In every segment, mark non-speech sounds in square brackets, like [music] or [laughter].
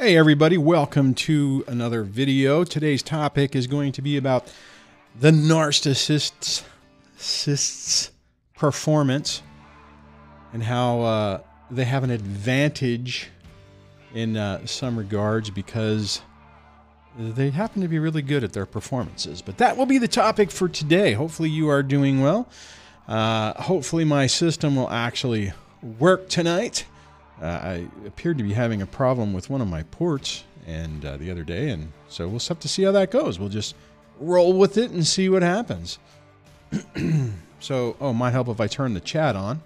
Hey everybody, welcome to another video. Today's topic is going to be about the narcissist's narcissist's performance and how uh, they have an advantage in uh, some regards because they happen to be really good at their performances. But that will be the topic for today. Hopefully, you are doing well. Uh, hopefully, my system will actually work tonight. Uh, I appeared to be having a problem with one of my ports and uh, the other day, and so we'll have to see how that goes. We'll just roll with it and see what happens. [clears throat] so, oh, might help if I turn the chat on,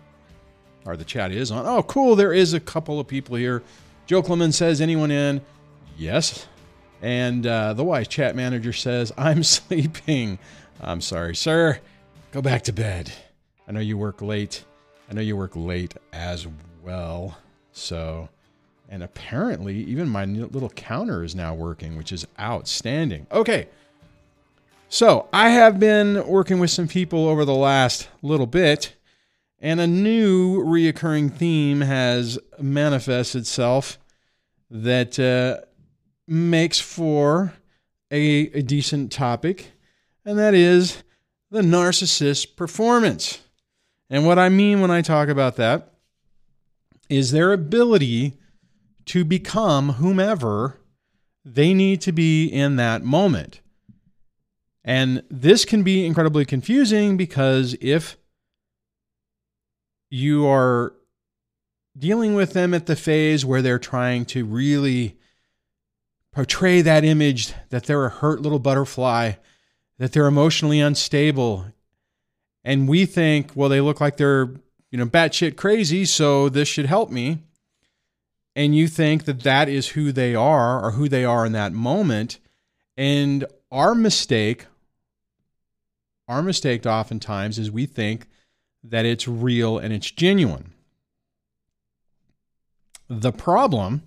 or the chat is on. Oh, cool! There is a couple of people here. Joe Clemens says, "Anyone in?" Yes. And uh, the wise chat manager says, [laughs] "I'm sleeping." I'm sorry, sir. Go back to bed. I know you work late. I know you work late as well. So, and apparently, even my little counter is now working, which is outstanding. Okay. So, I have been working with some people over the last little bit, and a new reoccurring theme has manifested itself that uh, makes for a, a decent topic, and that is the narcissist performance. And what I mean when I talk about that is their ability to become whomever they need to be in that moment. And this can be incredibly confusing because if you are dealing with them at the phase where they're trying to really portray that image that they're a hurt little butterfly, that they're emotionally unstable, and we think, well, they look like they're you know, batshit crazy, so this should help me. And you think that that is who they are or who they are in that moment. And our mistake, our mistake oftentimes is we think that it's real and it's genuine. The problem,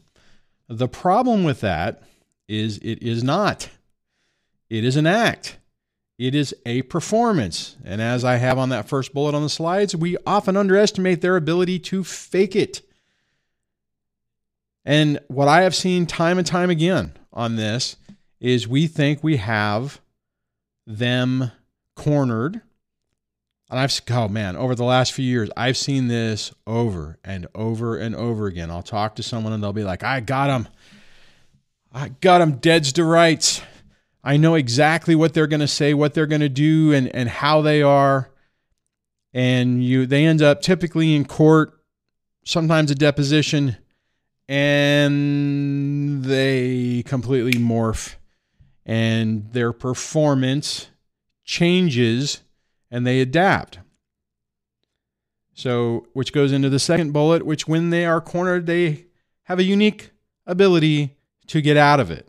the problem with that is it is not. It is an act. It is a performance. And as I have on that first bullet on the slides, we often underestimate their ability to fake it. And what I have seen time and time again on this is we think we have them cornered. And I've, oh man, over the last few years, I've seen this over and over and over again. I'll talk to someone and they'll be like, I got him. I got him deads to rights. I know exactly what they're going to say, what they're going to do, and, and how they are. And you, they end up typically in court, sometimes a deposition, and they completely morph, and their performance changes, and they adapt. So, which goes into the second bullet, which when they are cornered, they have a unique ability to get out of it.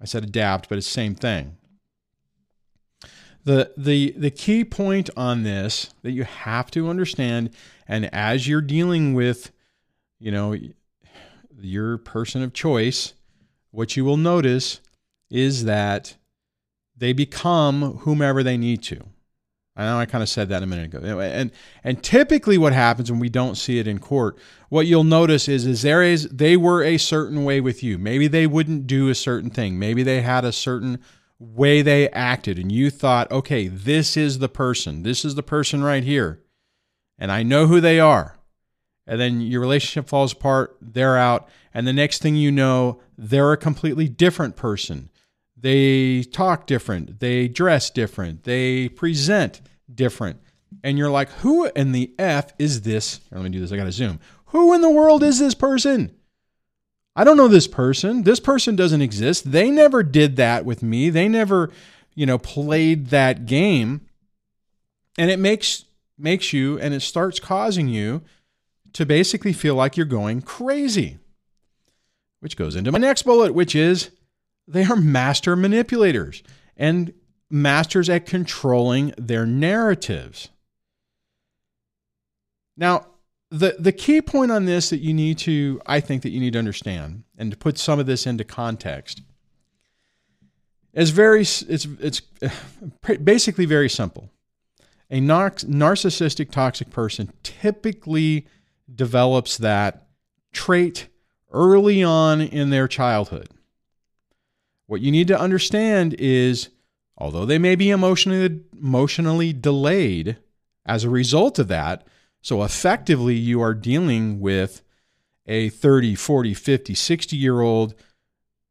I said adapt, but it's the same thing. The, the, the key point on this that you have to understand, and as you're dealing with, you know, your person of choice, what you will notice is that they become whomever they need to. I know I kind of said that a minute ago. And and typically what happens when we don't see it in court, what you'll notice is is there is they were a certain way with you. Maybe they wouldn't do a certain thing. Maybe they had a certain way they acted and you thought, "Okay, this is the person. This is the person right here." And I know who they are. And then your relationship falls apart, they're out, and the next thing you know, they're a completely different person. They talk different. They dress different. They present different. And you're like, who in the F is this? Here, let me do this. I got to zoom. Who in the world is this person? I don't know this person. This person doesn't exist. They never did that with me. They never, you know, played that game. And it makes makes you and it starts causing you to basically feel like you're going crazy. Which goes into my next bullet, which is they are master manipulators and masters at controlling their narratives. Now, the, the key point on this that you need to, I think, that you need to understand and to put some of this into context is very, it's, it's [sighs] basically very simple. A narcissistic, toxic person typically develops that trait early on in their childhood. What you need to understand is although they may be emotionally emotionally delayed as a result of that, so effectively you are dealing with a 30, 40, 50, 60 year old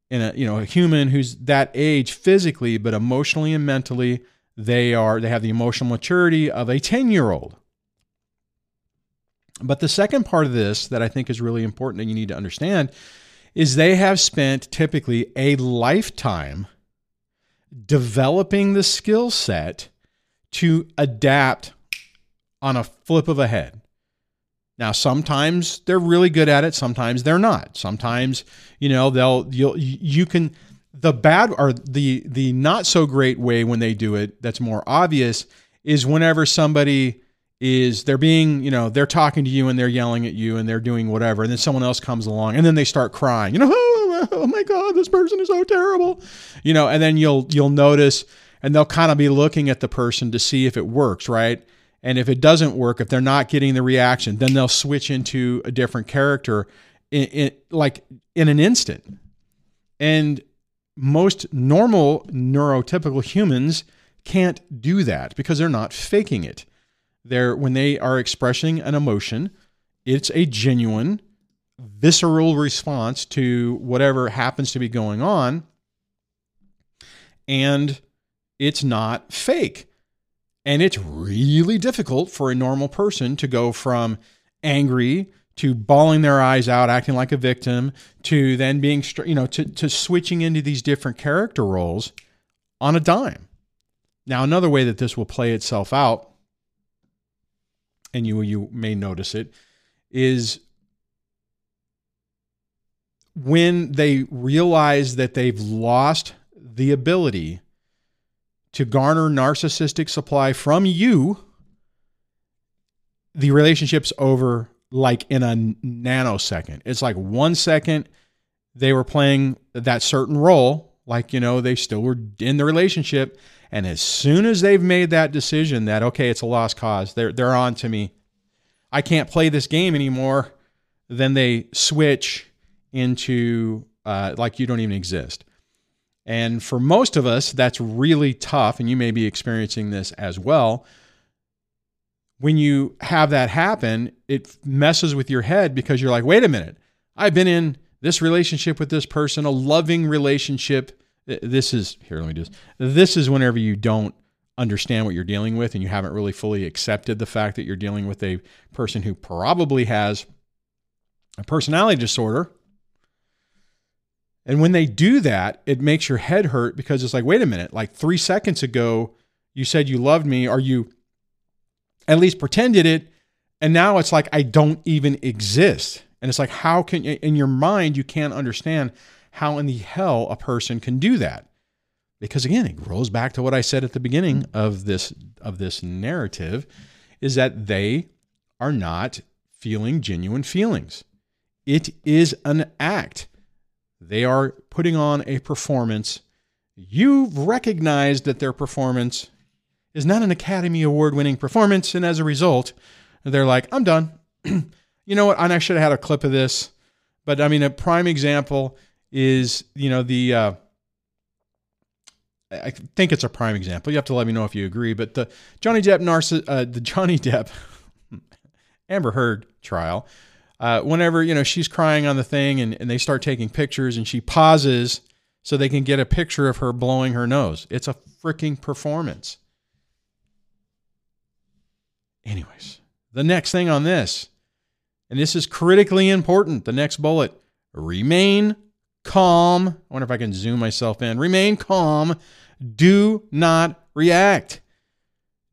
in a you know a human who's that age physically but emotionally and mentally they are they have the emotional maturity of a 10 year old but the second part of this that i think is really important and you need to understand is they have spent typically a lifetime developing the skill set to adapt on a flip of a head now, sometimes they're really good at it, sometimes they're not. Sometimes, you know, they'll you'll you can the bad or the the not so great way when they do it that's more obvious is whenever somebody is they're being, you know, they're talking to you and they're yelling at you and they're doing whatever and then someone else comes along and then they start crying. You know, [laughs] oh, my god, this person is so terrible. You know, and then you'll you'll notice and they'll kind of be looking at the person to see if it works, right? And if it doesn't work, if they're not getting the reaction, then they'll switch into a different character in, in, like in an instant. And most normal neurotypical humans can't do that because they're not faking it. They're when they are expressing an emotion, it's a genuine visceral response to whatever happens to be going on and it's not fake. And it's really difficult for a normal person to go from angry to bawling their eyes out, acting like a victim, to then being, you know, to, to switching into these different character roles on a dime. Now, another way that this will play itself out, and you, you may notice it, is when they realize that they've lost the ability to garner narcissistic supply from you, the relationship's over like in a nanosecond. It's like one second they were playing that certain role, like, you know, they still were in the relationship. And as soon as they've made that decision that, okay, it's a lost cause, they're, they're on to me, I can't play this game anymore, then they switch into uh, like you don't even exist. And for most of us, that's really tough. And you may be experiencing this as well. When you have that happen, it messes with your head because you're like, wait a minute, I've been in this relationship with this person, a loving relationship. This is, here, let me do this. This is whenever you don't understand what you're dealing with and you haven't really fully accepted the fact that you're dealing with a person who probably has a personality disorder and when they do that, it makes your head hurt because it's like, wait a minute, like three seconds ago, you said you loved me, or you at least pretended it. And now it's like, I don't even exist. And it's like, how can, in your mind, you can't understand how in the hell a person can do that. Because again, it rolls back to what I said at the beginning of this of this narrative is that they are not feeling genuine feelings. It is an act. They are putting on a performance. You've recognized that their performance is not an Academy Award winning performance. And as a result, they're like, I'm done. [clears throat] you know what? And I should have had a clip of this. But I mean, a prime example is, you know, the, uh, I think it's a prime example. You have to let me know if you agree. But the Johnny Depp narciss, uh, the Johnny Depp [laughs] Amber Heard trial uh, whenever you know she's crying on the thing and, and they start taking pictures and she pauses so they can get a picture of her blowing her nose. It's a freaking performance. Anyways the next thing on this and this is critically important the next bullet remain calm. I wonder if i can zoom myself in. Remain calm. Do not react.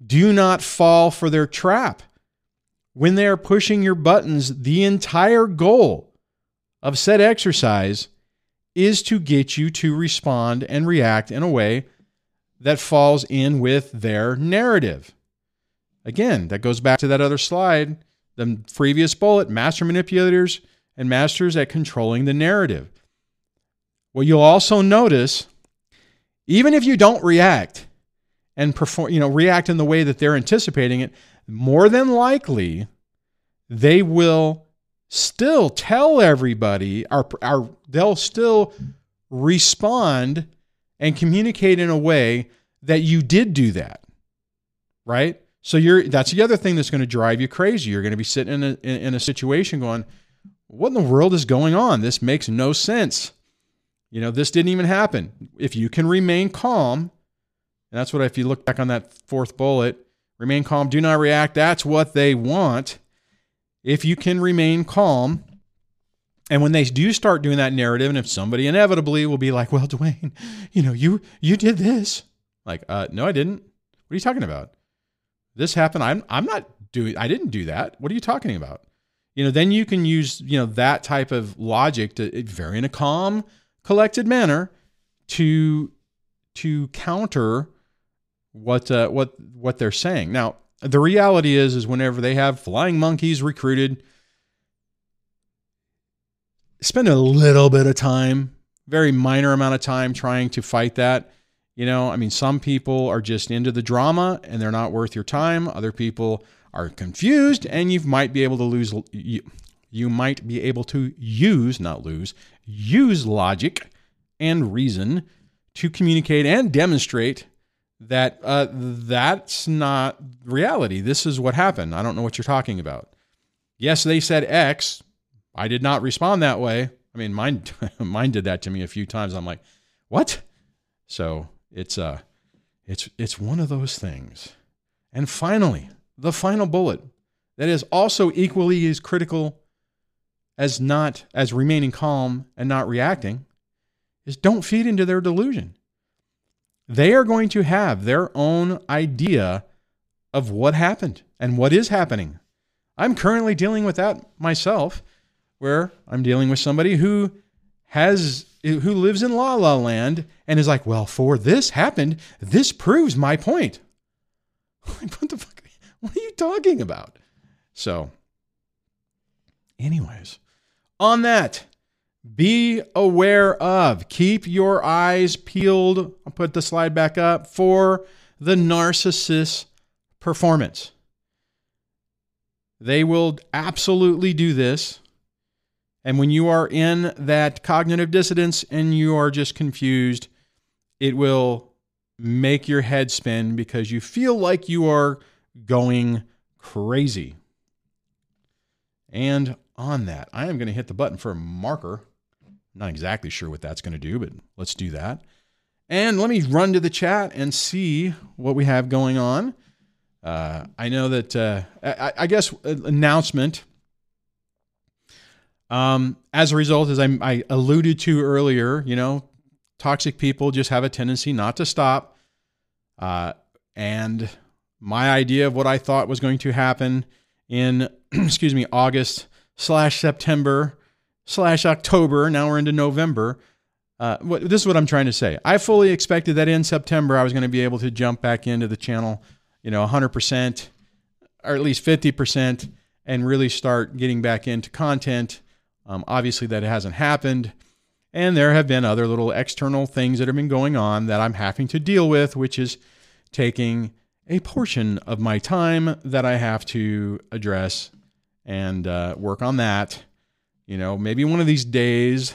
Do not fall for their trap when they are pushing your buttons, the entire goal of said exercise is to get you to respond and react in a way that falls in with their narrative. Again, that goes back to that other slide, the previous bullet master manipulators and masters at controlling the narrative. Well, you'll also notice, even if you don't react and perform, you know, react in the way that they're anticipating it, more than likely, they will still tell everybody, our, our, they'll still respond and communicate in a way that you did do that, right? So you're that's the other thing that's going to drive you crazy. You're going to be sitting in a in a situation going, "What in the world is going on? This makes no sense." You know, this didn't even happen. If you can remain calm, and that's what if you look back on that fourth bullet, remain calm, do not react. That's what they want. If you can remain calm, and when they do start doing that narrative, and if somebody inevitably will be like, "Well, Duane, you know, you you did this," like, uh, "No, I didn't." What are you talking about? This happened. I'm I'm not doing. I didn't do that. What are you talking about? You know, then you can use you know that type of logic to very in a calm, collected manner to to counter what uh, what what they're saying. Now, the reality is is whenever they have flying monkeys recruited spend a little bit of time, very minor amount of time trying to fight that. You know, I mean, some people are just into the drama and they're not worth your time. Other people are confused and you might be able to lose, you, you might be able to use, not lose, use logic and reason to communicate and demonstrate that uh, that's not reality. This is what happened. I don't know what you're talking about. Yes, they said X. I did not respond that way. I mean, mine [laughs] mine did that to me a few times. I'm like, what? So it's uh it's it's one of those things. And finally, the final bullet that is also equally as critical as not as remaining calm and not reacting is don't feed into their delusion. They are going to have their own idea of what happened and what is happening. I'm currently dealing with that myself where I'm dealing with somebody who has who lives in la la land and is like, well, for this happened, this proves my point. [laughs] what the fuck? What are you talking about? So, anyways, on that, be aware of, keep your eyes peeled. I'll put the slide back up for the narcissist performance. They will absolutely do this and when you are in that cognitive dissonance and you are just confused, it will make your head spin because you feel like you are going crazy. And on that, I am going to hit the button for a marker. Not exactly sure what that's going to do, but let's do that. And let me run to the chat and see what we have going on. Uh, I know that, uh, I, I, guess, announcement um, as a result, as I, I alluded to earlier, you know, toxic people just have a tendency not to stop. Uh, and my idea of what I thought was going to happen in, [clears throat] excuse me, August slash September slash October. Now we're into November. Uh, this is what I'm trying to say. I fully expected that in September I was going to be able to jump back into the channel, you know, 100% or at least 50% and really start getting back into content um, obviously, that hasn't happened. And there have been other little external things that have been going on that I'm having to deal with, which is taking a portion of my time that I have to address and uh, work on that. You know, maybe one of these days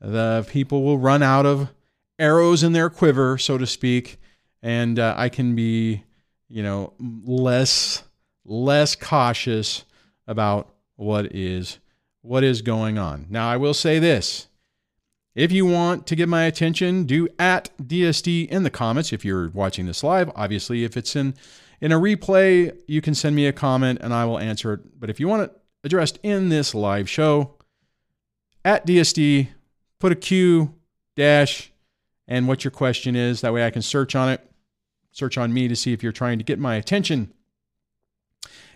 the people will run out of arrows in their quiver, so to speak, and uh, I can be, you know, less less cautious about what is what is going on. Now, I will say this. If you want to get my attention, do at DSD in the comments if you're watching this live. Obviously, if it's in in a replay, you can send me a comment and I will answer it. But if you want it addressed in this live show, at DSD, put a Q dash and what your question is. That way I can search on it, search on me to see if you're trying to get my attention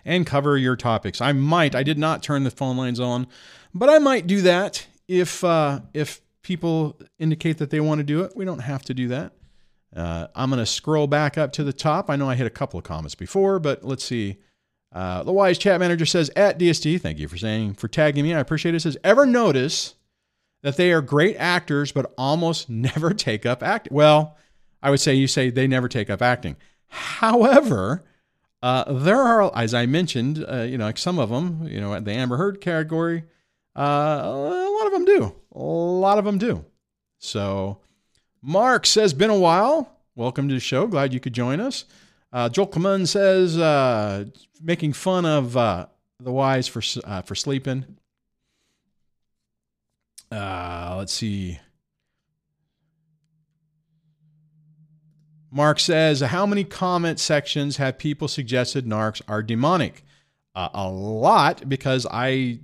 and cover your topics. I might, I did not turn the phone lines on, but I might do that if uh, if people indicate that they want to do it. We don't have to do that. Uh, I'm going to scroll back up to the top. I know I hit a couple of comments before, but let's see. Uh, the wise chat manager says at DSD, thank you for saying for tagging me. I appreciate it. Says ever notice that they are great actors, but almost [laughs] never take up acting. Well, I would say you say they never take up acting. However, Uh, there are, as I mentioned, uh, you know, like some of them, you know, at the Amber Heard category, uh, a lot of them do. A lot of them do. So, Mark says, been a while. Welcome to the show. Glad you could join us. Uh, Joel Clemon says, uh, making fun of uh, the wise for uh, for sleeping. Uh, let's see. Mark says, How many comment sections have people suggested narcs are demonic? Uh, a lot, because I.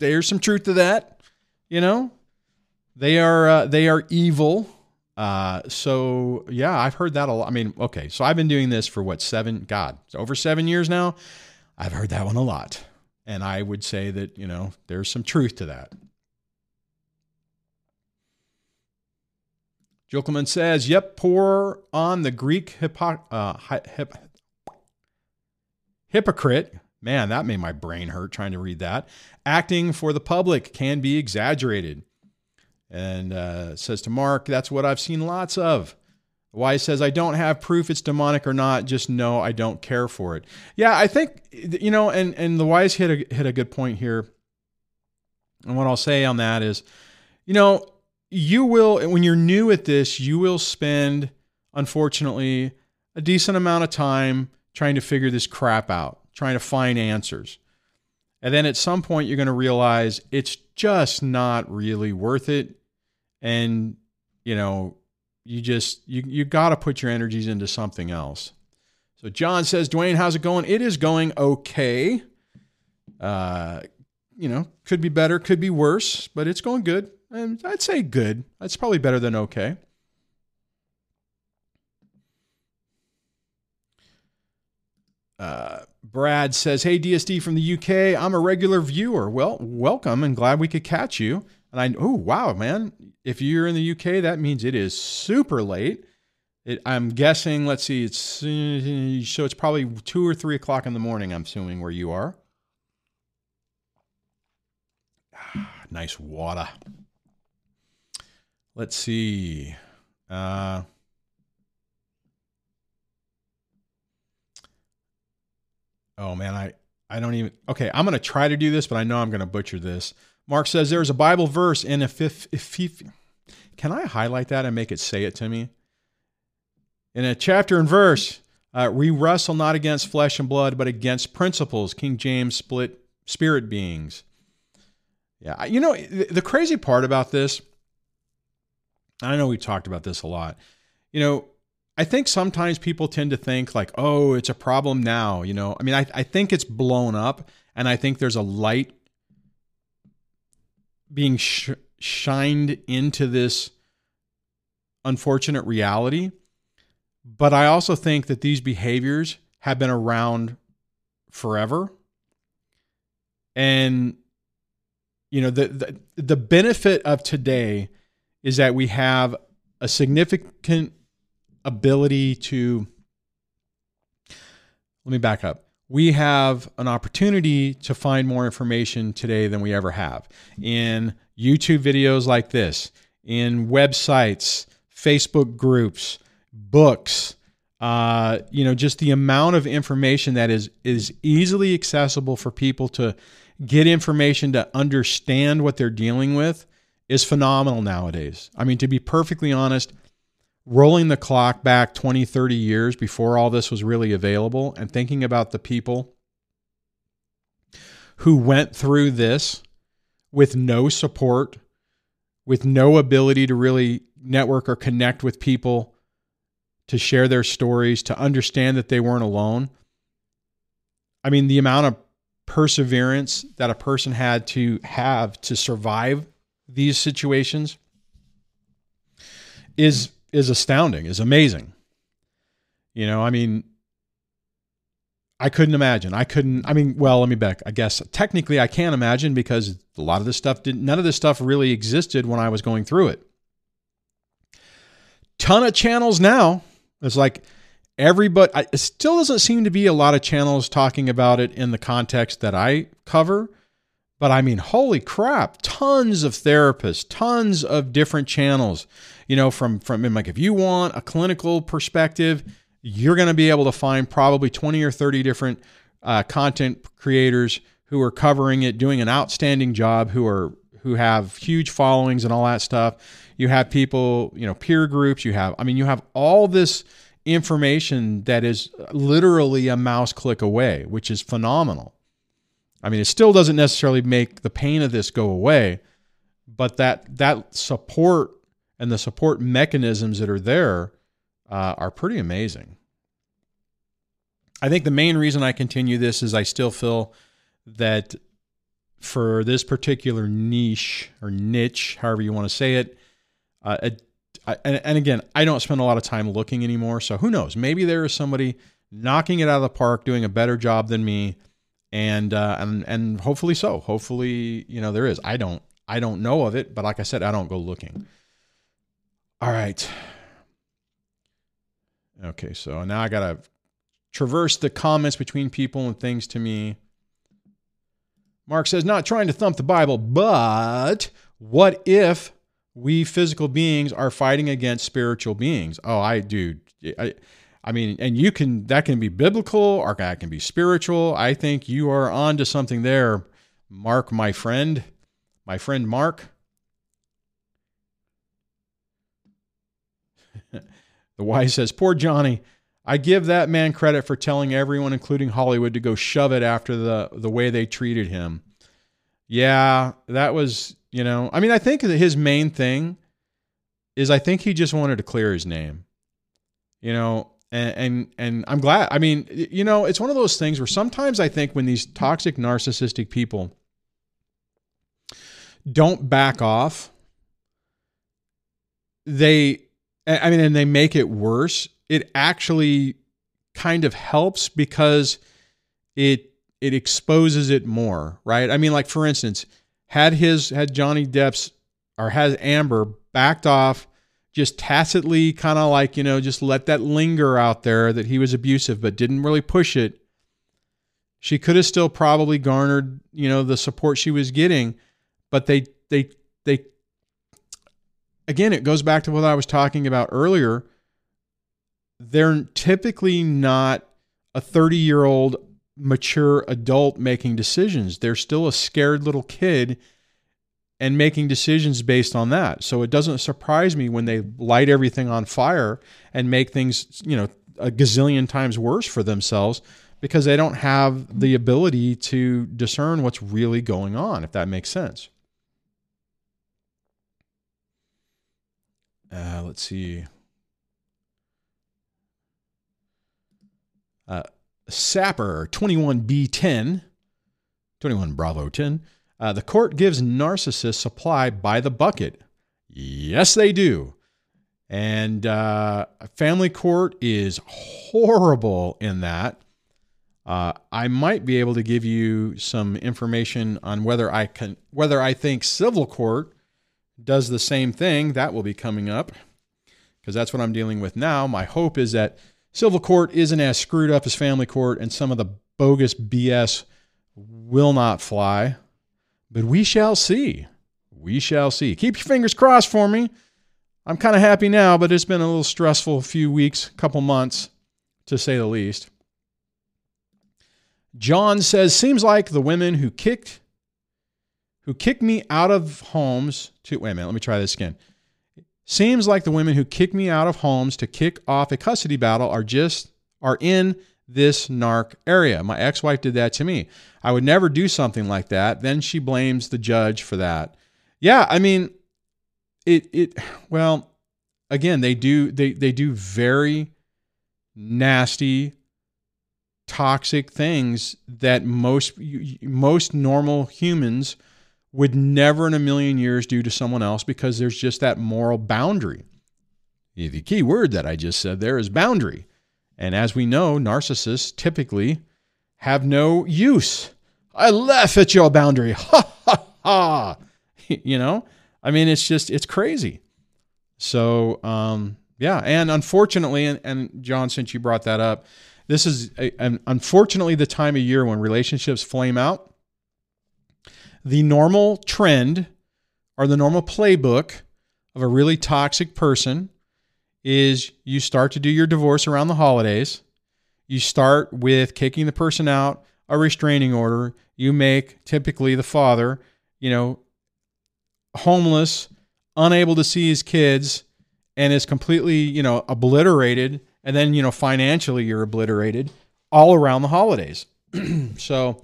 There's some truth to that, you know. They are they are evil. Uh, so yeah, I've heard that a lot. I mean, okay, so I've been doing this for what seven? God, over seven years now. I've heard that one a lot, and I would say that you know there's some truth to that. Jokelman says, "Yep, pour on the Greek hypo- uh, hip- hypocrite." Man, that made my brain hurt trying to read that. Acting for the public can be exaggerated. And uh, says to Mark, that's what I've seen lots of. Wise says, I don't have proof it's demonic or not. Just know I don't care for it. Yeah, I think, you know, and, and the Wise hit a, hit a good point here. And what I'll say on that is, you know, you will, when you're new at this, you will spend, unfortunately, a decent amount of time trying to figure this crap out, trying to find answers. And then at some point, you're going to realize it's just not really worth it and you know you just you you got to put your energies into something else so john says duane how's it going it is going okay uh you know could be better could be worse but it's going good and i'd say good that's probably better than okay uh, Brad says, Hey, DSD from the UK. I'm a regular viewer. Well, welcome and glad we could catch you. And I, oh, wow, man. If you're in the UK, that means it is super late. It, I'm guessing, let's see, it's so it's probably two or three o'clock in the morning, I'm assuming, where you are. [sighs] nice water. Let's see. Uh, oh, man, I, I don't even. Okay, I'm going to try to do this, but I know I'm going to butcher this. Mark says there's a Bible verse in if can I highlight that and make it say it to me? In a chapter and verse, uh, we wrestle not against flesh and blood, but against principles. King James split spirit beings. Yeah, you know the, the crazy part about this. I know we talked about this a lot. You know, I think sometimes people tend to think like, oh, it's a problem now. You know, I mean, I, I think it's blown up, and I think there's a light being sh- shined into this unfortunate reality. But I also think that these behaviors have been around forever. And you know, the, the the benefit of today is that we have a significant ability to let me back up we have an opportunity to find more information today than we ever have in YouTube videos like this, in websites, Facebook groups, books. Uh, you know, just the amount of information that is is easily accessible for people to get information to understand what they're dealing with is phenomenal nowadays. I mean, to be perfectly honest, rolling the clock back 20, 30 years before all this was really available and thinking about the people who went through this with no support, with no ability to really network or connect with people to share their stories, to understand that they weren't alone. I mean, the amount of perseverance that a person had to have to survive these situations is is astounding, is amazing. You know, I mean, I couldn't imagine. I couldn't. I mean, well, let me back. I guess technically I can't imagine because a lot of this stuff didn't. None of this stuff really existed when I was going through it. Ton of channels now. It's like everybody. It still doesn't seem to be a lot of channels talking about it in the context that I cover. But I mean, holy crap! Tons of therapists, tons of different channels you know, from from like if you want a clinical perspective, you're going to be able to find probably 20 or 30 different uh, content creators who are covering it, doing an outstanding job, who are who have huge followings and all that stuff. You have people, you know, peer groups. You have, I mean, you have all this information that is literally a mouse click away, which is phenomenal. I mean, it still doesn't necessarily make the pain of this go away, but that that support and the support mechanisms that are there uh, are pretty amazing. I think the main reason I continue this is I still feel that for this particular niche or niche, however you want to say it, uh, it I, and, and again, I don't spend a lot of time looking anymore. So who knows? Maybe there is somebody knocking it out of the park, doing a better job than me, and uh, and and hopefully so. Hopefully, you know there is. I don't I don't know of it, but like I said, I don't go looking. All right. Okay, so now I gotta traverse the comments between people and things to me. Mark says, not trying to thump the Bible, but what if we physical beings are fighting against spiritual beings? Oh, I do. I, I mean, and you can, that can be biblical or that can be spiritual. I think you are on to something there, Mark, my friend, my friend Mark. [laughs] the wise says, poor Johnny. I give that man credit for telling everyone, including Hollywood, to go shove it after the the way they treated him. Yeah, that was, you know, I mean, I think that his main thing is I think he just wanted to clear his name. You know, and and and I'm glad. I mean, you know, it's one of those things where sometimes I think when these toxic narcissistic people don't back off, they I mean, and they make it worse it actually kind of helps because it it exposes it more, right? I mean, like for instance, had his had Johnny Depp's or has Amber backed off, just tacitly kind of like, you know, just let that linger out there that he was abusive, but didn't really push it. She could have still probably garnered, you know, the support she was getting, but they they they again, it goes back to what I was talking about earlier they're typically not a 30 year old mature adult making decisions. They're still a scared little kid and making decisions based on that. So it doesn't surprise me when they light everything on fire and make things, you know, a gazillion times worse for themselves because they don't have the ability to discern what's really going on, if that makes sense. Uh, let's see. Uh, Sapper 21B10, 21 Bravo 10. Uh, the court gives narcissists supply by the bucket. Yes, they do. And uh, family court is horrible in that. Uh, I might be able to give you some information on whether I can, whether I think civil court does the same thing. That will be coming up because that's what I'm dealing with now. My hope is that Civil court isn't as screwed up as family court, and some of the bogus BS will not fly. But we shall see. We shall see. Keep your fingers crossed for me. I'm kind of happy now, but it's been a little stressful a few weeks, couple months, to say the least. John says, seems like the women who kicked who kicked me out of homes to wait a minute, let me try this again. Seems like the women who kicked me out of homes to kick off a custody battle are just are in this narc area. My ex-wife did that to me. I would never do something like that. Then she blames the judge for that. Yeah, I mean it it well, again, they do they they do very nasty toxic things that most most normal humans would never in a million years do to someone else because there's just that moral boundary. The key word that I just said there is boundary. And as we know, narcissists typically have no use. I laugh at your boundary. [laughs] Ha ha ha. [laughs] You know, I mean, it's just, it's crazy. So, um, yeah. And unfortunately, and, and John, since you brought that up, this is a, unfortunately the time of year when relationships flame out the normal trend or the normal playbook of a really toxic person is you start to do your divorce around the holidays. You start with kicking the person out, a restraining order. You make typically the father, you know, homeless, unable to see his kids, and is completely, you know, obliterated. And then, you know, financially you're obliterated all around the holidays. [clears throat] so,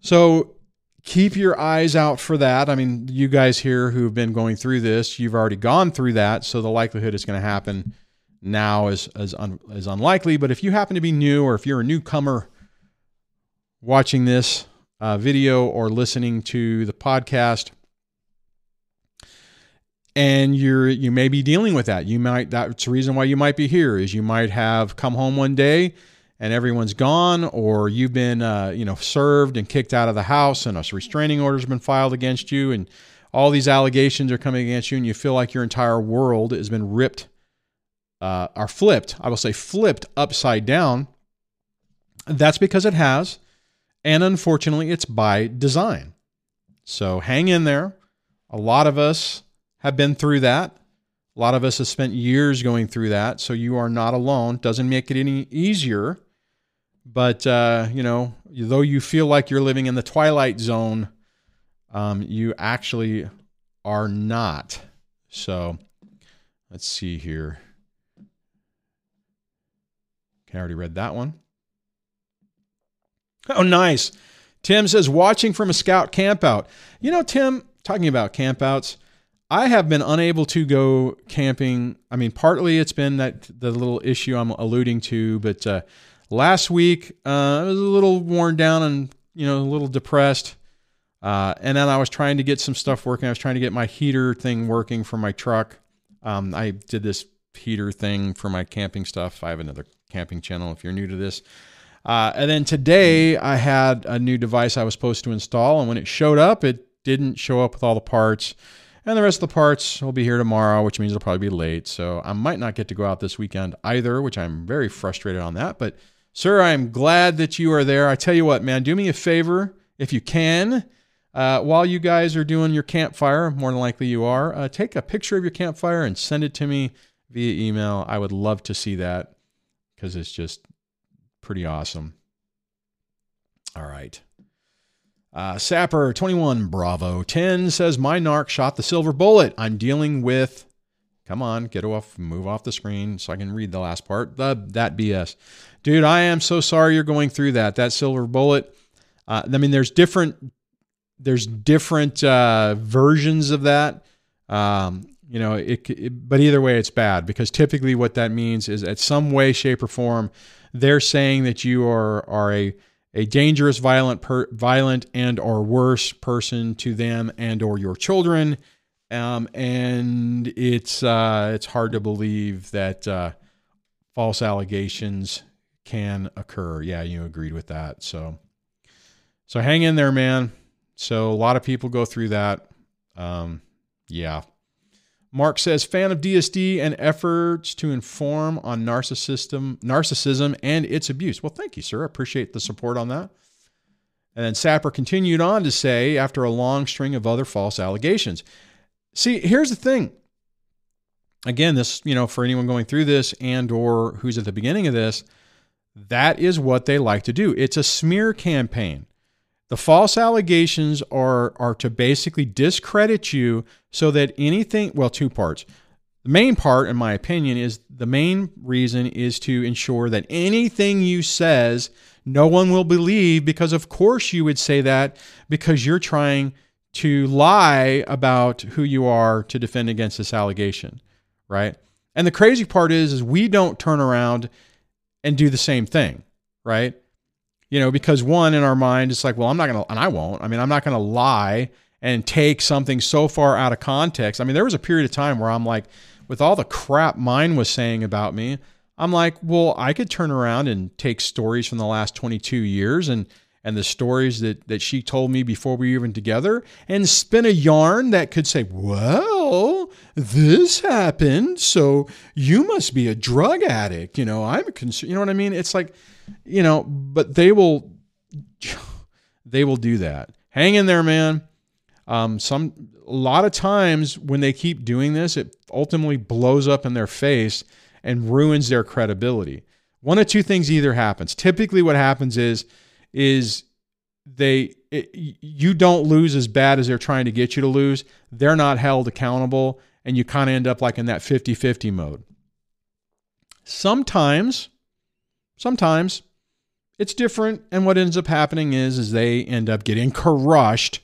so keep your eyes out for that. I mean, you guys here who've been going through this, you've already gone through that, so the likelihood it's going to happen now is is, un, is unlikely. But if you happen to be new, or if you're a newcomer watching this uh, video or listening to the podcast, and you're you may be dealing with that, you might that's the reason why you might be here is you might have come home one day and everyone's gone, or you've been, uh, you know, served and kicked out of the house, and a restraining order's been filed against you, and all these allegations are coming against you, and you feel like your entire world has been ripped, uh, or flipped. I will say flipped upside down. That's because it has, and unfortunately, it's by design. So hang in there. A lot of us have been through that. A lot of us have spent years going through that. So you are not alone. Doesn't make it any easier but uh, you know, though you feel like you're living in the twilight zone, um, you actually are not. So let's see here. Okay, I already read that one. Oh, nice. Tim says, watching from a scout campout. You know, Tim, talking about campouts, I have been unable to go camping. I mean, partly it's been that the little issue I'm alluding to, but uh, Last week, uh, I was a little worn down and you know a little depressed. Uh, and then I was trying to get some stuff working. I was trying to get my heater thing working for my truck. Um, I did this heater thing for my camping stuff. I have another camping channel if you're new to this. Uh, and then today I had a new device I was supposed to install, and when it showed up, it didn't show up with all the parts. And the rest of the parts will be here tomorrow, which means it'll probably be late. So I might not get to go out this weekend either, which I'm very frustrated on that. But Sir, I'm glad that you are there. I tell you what, man, do me a favor if you can. Uh, while you guys are doing your campfire, more than likely you are, uh, take a picture of your campfire and send it to me via email. I would love to see that because it's just pretty awesome. All right. Uh, Sapper 21 Bravo 10 says, My narc shot the silver bullet. I'm dealing with, come on, get off, move off the screen so I can read the last part. The, that BS. Dude, I am so sorry you're going through that. That silver bullet. Uh, I mean, there's different there's different uh, versions of that. Um, you know, it, it, but either way, it's bad because typically what that means is, at some way, shape, or form, they're saying that you are are a a dangerous, violent, per, violent, and or worse person to them and or your children. Um, and it's uh, it's hard to believe that uh, false allegations can occur. Yeah, you agreed with that. So, so hang in there, man. So a lot of people go through that. Um, yeah. Mark says, fan of DSD and efforts to inform on narcissism, narcissism and its abuse. Well, thank you, sir. I appreciate the support on that. And then Sapper continued on to say, after a long string of other false allegations. See, here's the thing. Again, this, you know, for anyone going through this and or who's at the beginning of this, that is what they like to do. It's a smear campaign. The false allegations are, are to basically discredit you so that anything, well, two parts. The main part, in my opinion, is the main reason is to ensure that anything you says, no one will believe because of course you would say that because you're trying to lie about who you are to defend against this allegation, right? And the crazy part is, is we don't turn around and do the same thing, right? You know, because one in our mind, it's like, well, I'm not going to, and I won't. I mean, I'm not going to lie and take something so far out of context. I mean, there was a period of time where I'm like, with all the crap mine was saying about me, I'm like, well, I could turn around and take stories from the last 22 years and and the stories that that she told me before we were even together and spin a yarn that could say, "Well, this happened, so you must be a drug addict." You know, I'm a concern. You know what I mean? It's like, you know, but they will [sighs] they will do that. Hang in there, man. Um, some a lot of times when they keep doing this, it ultimately blows up in their face and ruins their credibility. One of two things either happens. Typically, what happens is is they it, you don't lose as bad as they're trying to get you to lose. They're not held accountable, and you kind of end up like in that 50-50 mode. Sometimes, sometimes it's different, and what ends up happening is is they end up getting crushed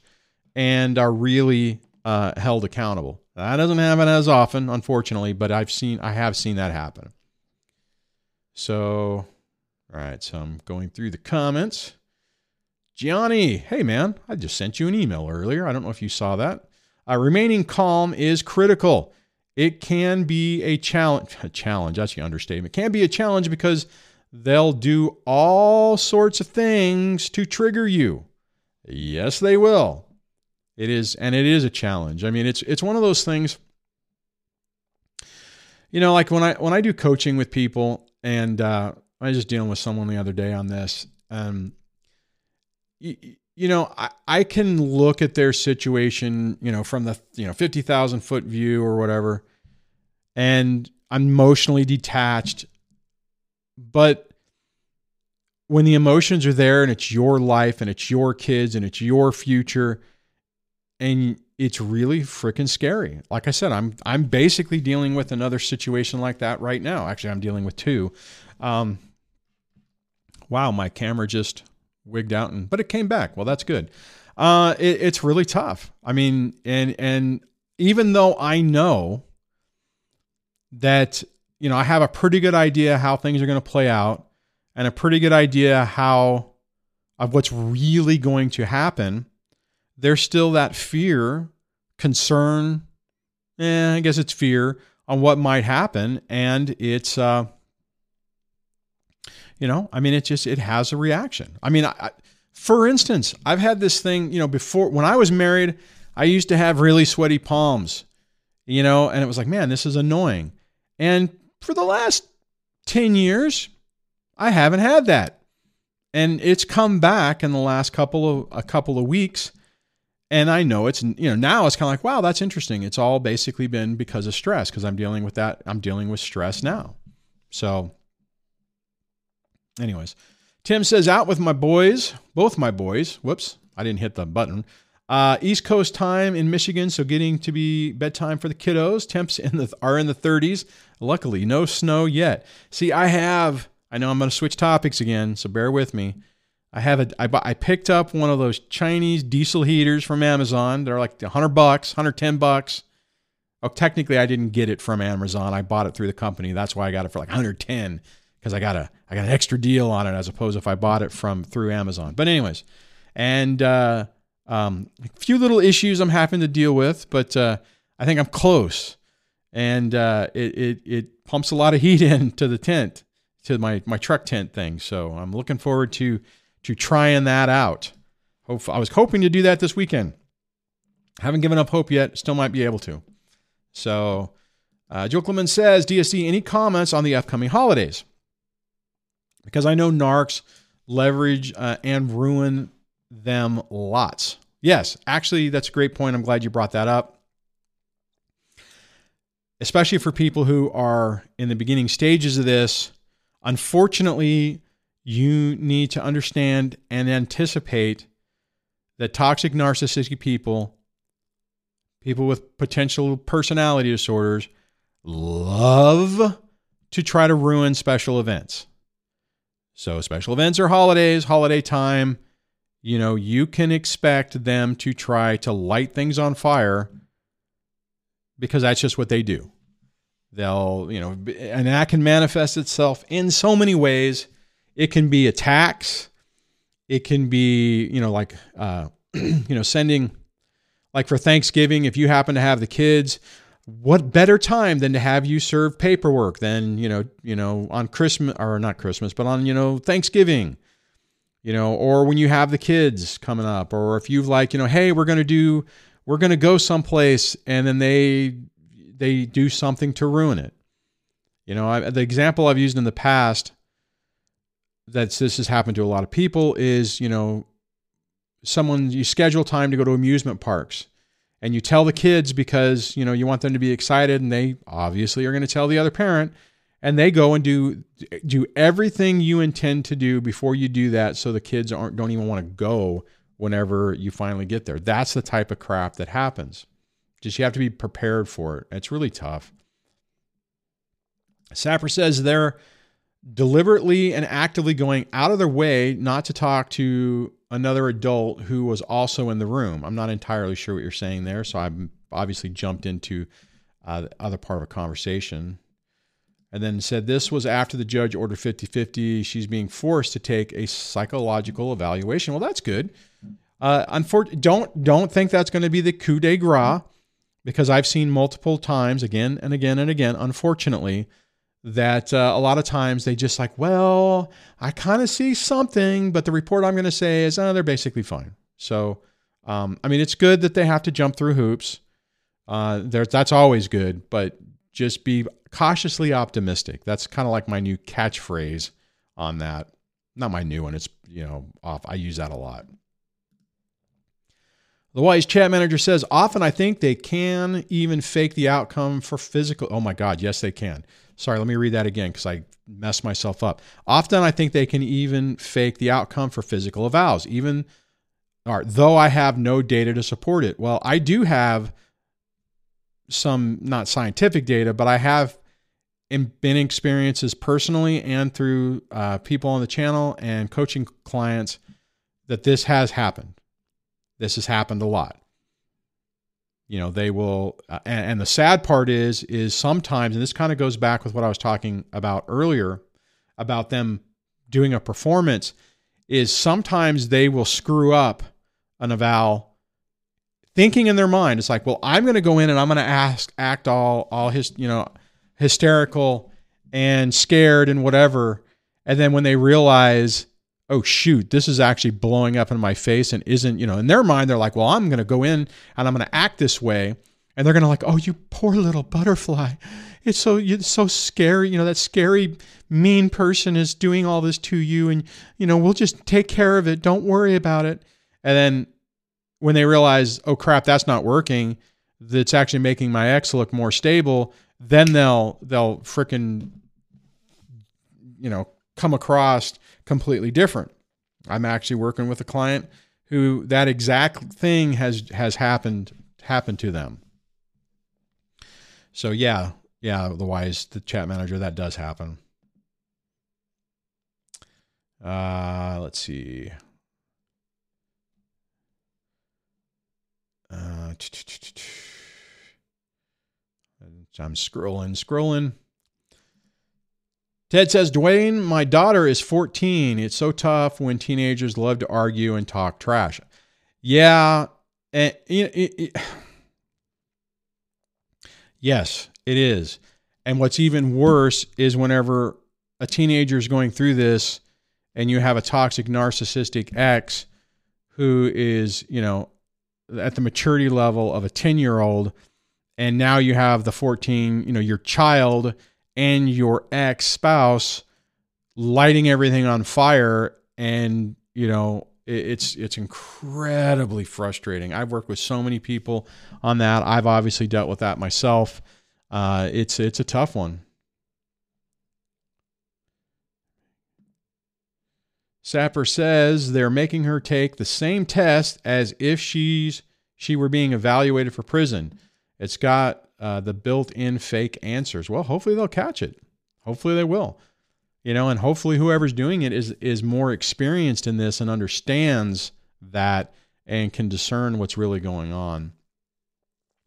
and are really uh, held accountable. That doesn't happen as often, unfortunately, but I've seen I have seen that happen. So, all right, so I'm going through the comments. Gianni, hey man, I just sent you an email earlier. I don't know if you saw that. Uh, remaining calm is critical. It can be a challenge. A challenge, that's understatement. Can be a challenge because they'll do all sorts of things to trigger you. Yes, they will. It is, and it is a challenge. I mean, it's it's one of those things. You know, like when I when I do coaching with people, and uh, I was just dealing with someone the other day on this. Um, you, you know, I, I can look at their situation, you know, from the you know fifty thousand foot view or whatever, and I'm emotionally detached. But when the emotions are there, and it's your life, and it's your kids, and it's your future and it's really freaking scary. Like I said, I'm I'm basically dealing with another situation like that right now. Actually, I'm dealing with two. Um, wow, my camera just wigged out, and but it came back. Well, that's good. Uh, it, it's really tough. I mean, and and even though I know that you know I have a pretty good idea how things are going to play out, and a pretty good idea how of what's really going to happen there's still that fear, concern, eh, I guess it's fear on what might happen. And it's, uh, you know, I mean, it just, it has a reaction. I mean, I, for instance, I've had this thing, you know, before when I was married, I used to have really sweaty palms, you know, and it was like, man, this is annoying. And for the last 10 years, I haven't had that. And it's come back in the last couple of a couple of weeks and I know it's you know now it's kind of like wow that's interesting. It's all basically been because of stress because I'm dealing with that. I'm dealing with stress now. So, anyways, Tim says out with my boys, both my boys. Whoops, I didn't hit the button. Uh, East Coast time in Michigan, so getting to be bedtime for the kiddos. Temps in the are in the 30s. Luckily, no snow yet. See, I have. I know I'm going to switch topics again, so bear with me. I have a I, I picked up one of those Chinese diesel heaters from Amazon. They're like 100 bucks, 110 bucks. Oh, technically I didn't get it from Amazon. I bought it through the company. That's why I got it for like 110 because I got a I got an extra deal on it as opposed if I bought it from through Amazon. But anyways, and uh, um, a few little issues I'm having to deal with, but uh, I think I'm close. And uh, it, it it pumps a lot of heat [laughs] into the tent, to my my truck tent thing. So I'm looking forward to to trying that out. Hope, I was hoping to do that this weekend. Haven't given up hope yet. Still might be able to. So, uh, Joe Clemens says, DSD, any comments on the upcoming holidays? Because I know narcs leverage uh, and ruin them lots. Yes, actually, that's a great point. I'm glad you brought that up. Especially for people who are in the beginning stages of this. Unfortunately, you need to understand and anticipate that toxic narcissistic people, people with potential personality disorders, love to try to ruin special events. So, special events are holidays, holiday time. You know, you can expect them to try to light things on fire because that's just what they do. They'll, you know, and that can manifest itself in so many ways it can be attacks. It can be, you know, like, uh, [clears throat] you know, sending, like for Thanksgiving, if you happen to have the kids, what better time than to have you serve paperwork than, you know, you know, on Christmas or not Christmas, but on, you know, Thanksgiving, you know, or when you have the kids coming up, or if you've like, you know, hey, we're going to do, we're going to go someplace and then they, they do something to ruin it. You know, I, the example I've used in the past that this has happened to a lot of people is, you know, someone you schedule time to go to amusement parks and you tell the kids because you know you want them to be excited and they obviously are going to tell the other parent. And they go and do do everything you intend to do before you do that so the kids aren't don't even want to go whenever you finally get there. That's the type of crap that happens. Just you have to be prepared for it. It's really tough. Sapper says they're deliberately and actively going out of their way not to talk to another adult who was also in the room i'm not entirely sure what you're saying there so i've obviously jumped into uh, the other part of a conversation and then said this was after the judge ordered 50 50. She's being forced to take a psychological evaluation. Well, that's good. Uh, don't, don't think that's going to be the coup de grace because I've seen multiple times, again and again and again, unfortunately, that uh, a lot of times they just like, well, I kind of see something, but the report I'm going to say is, oh, they're basically fine. So, um, I mean, it's good that they have to jump through hoops. Uh, that's always good, but just be cautiously optimistic. That's kind of like my new catchphrase on that. Not my new one. It's, you know, off. I use that a lot. The Wise Chat Manager says, often I think they can even fake the outcome for physical. Oh my God, yes, they can. Sorry, let me read that again because I messed myself up. Often I think they can even fake the outcome for physical avowals, even or, though I have no data to support it. Well, I do have some not scientific data, but I have been experiences personally and through uh, people on the channel and coaching clients that this has happened. This has happened a lot. You know, they will, uh, and, and the sad part is, is sometimes, and this kind of goes back with what I was talking about earlier about them doing a performance, is sometimes they will screw up an eval thinking in their mind. It's like, well, I'm going to go in and I'm going to ask, act all, all his, you know, hysterical and scared and whatever. And then when they realize, oh shoot, this is actually blowing up in my face and isn't, you know, in their mind, they're like, well, I'm going to go in and I'm going to act this way. And they're going to like, oh, you poor little butterfly. It's so it's so scary. You know, that scary, mean person is doing all this to you. And, you know, we'll just take care of it. Don't worry about it. And then when they realize, oh crap, that's not working, that's actually making my ex look more stable, then they'll they'll freaking you know come across completely different. I'm actually working with a client who that exact thing has has happened happened to them. So yeah, yeah, the wise the chat manager that does happen. Uh, let's see. Uh, [tsk] I'm scrolling, scrolling. Ted says, Duane, my daughter is 14. It's so tough when teenagers love to argue and talk trash. Yeah. And, it, it, it, yes, it is. And what's even worse is whenever a teenager is going through this and you have a toxic narcissistic ex who is, you know, at the maturity level of a 10 year old and now you have the 14 you know your child and your ex spouse lighting everything on fire and you know it's it's incredibly frustrating. I've worked with so many people on that. I've obviously dealt with that myself. Uh, it's it's a tough one. Sapper says they're making her take the same test as if she's she were being evaluated for prison. It's got uh, the built-in fake answers. Well, hopefully they'll catch it. Hopefully they will. You know, and hopefully whoever's doing it is is more experienced in this and understands that and can discern what's really going on.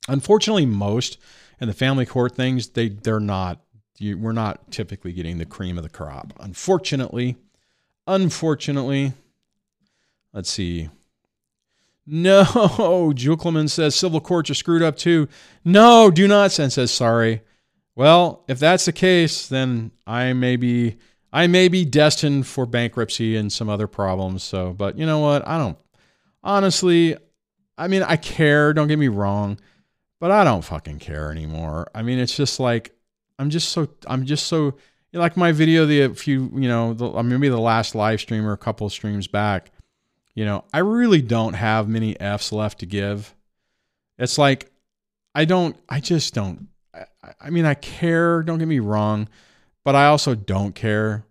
Unfortunately, most and the family court things they they're not. You, we're not typically getting the cream of the crop. Unfortunately, unfortunately, let's see. No, [laughs] Jewel says civil courts are screwed up too. No, do not. send says sorry. Well, if that's the case, then I may be I may be destined for bankruptcy and some other problems. So, but you know what? I don't honestly. I mean, I care. Don't get me wrong, but I don't fucking care anymore. I mean, it's just like I'm just so I'm just so like my video the few you know the, maybe the last live stream or a couple of streams back you know, I really don't have many F's left to give. It's like, I don't, I just don't. I, I mean, I care, don't get me wrong, but I also don't care.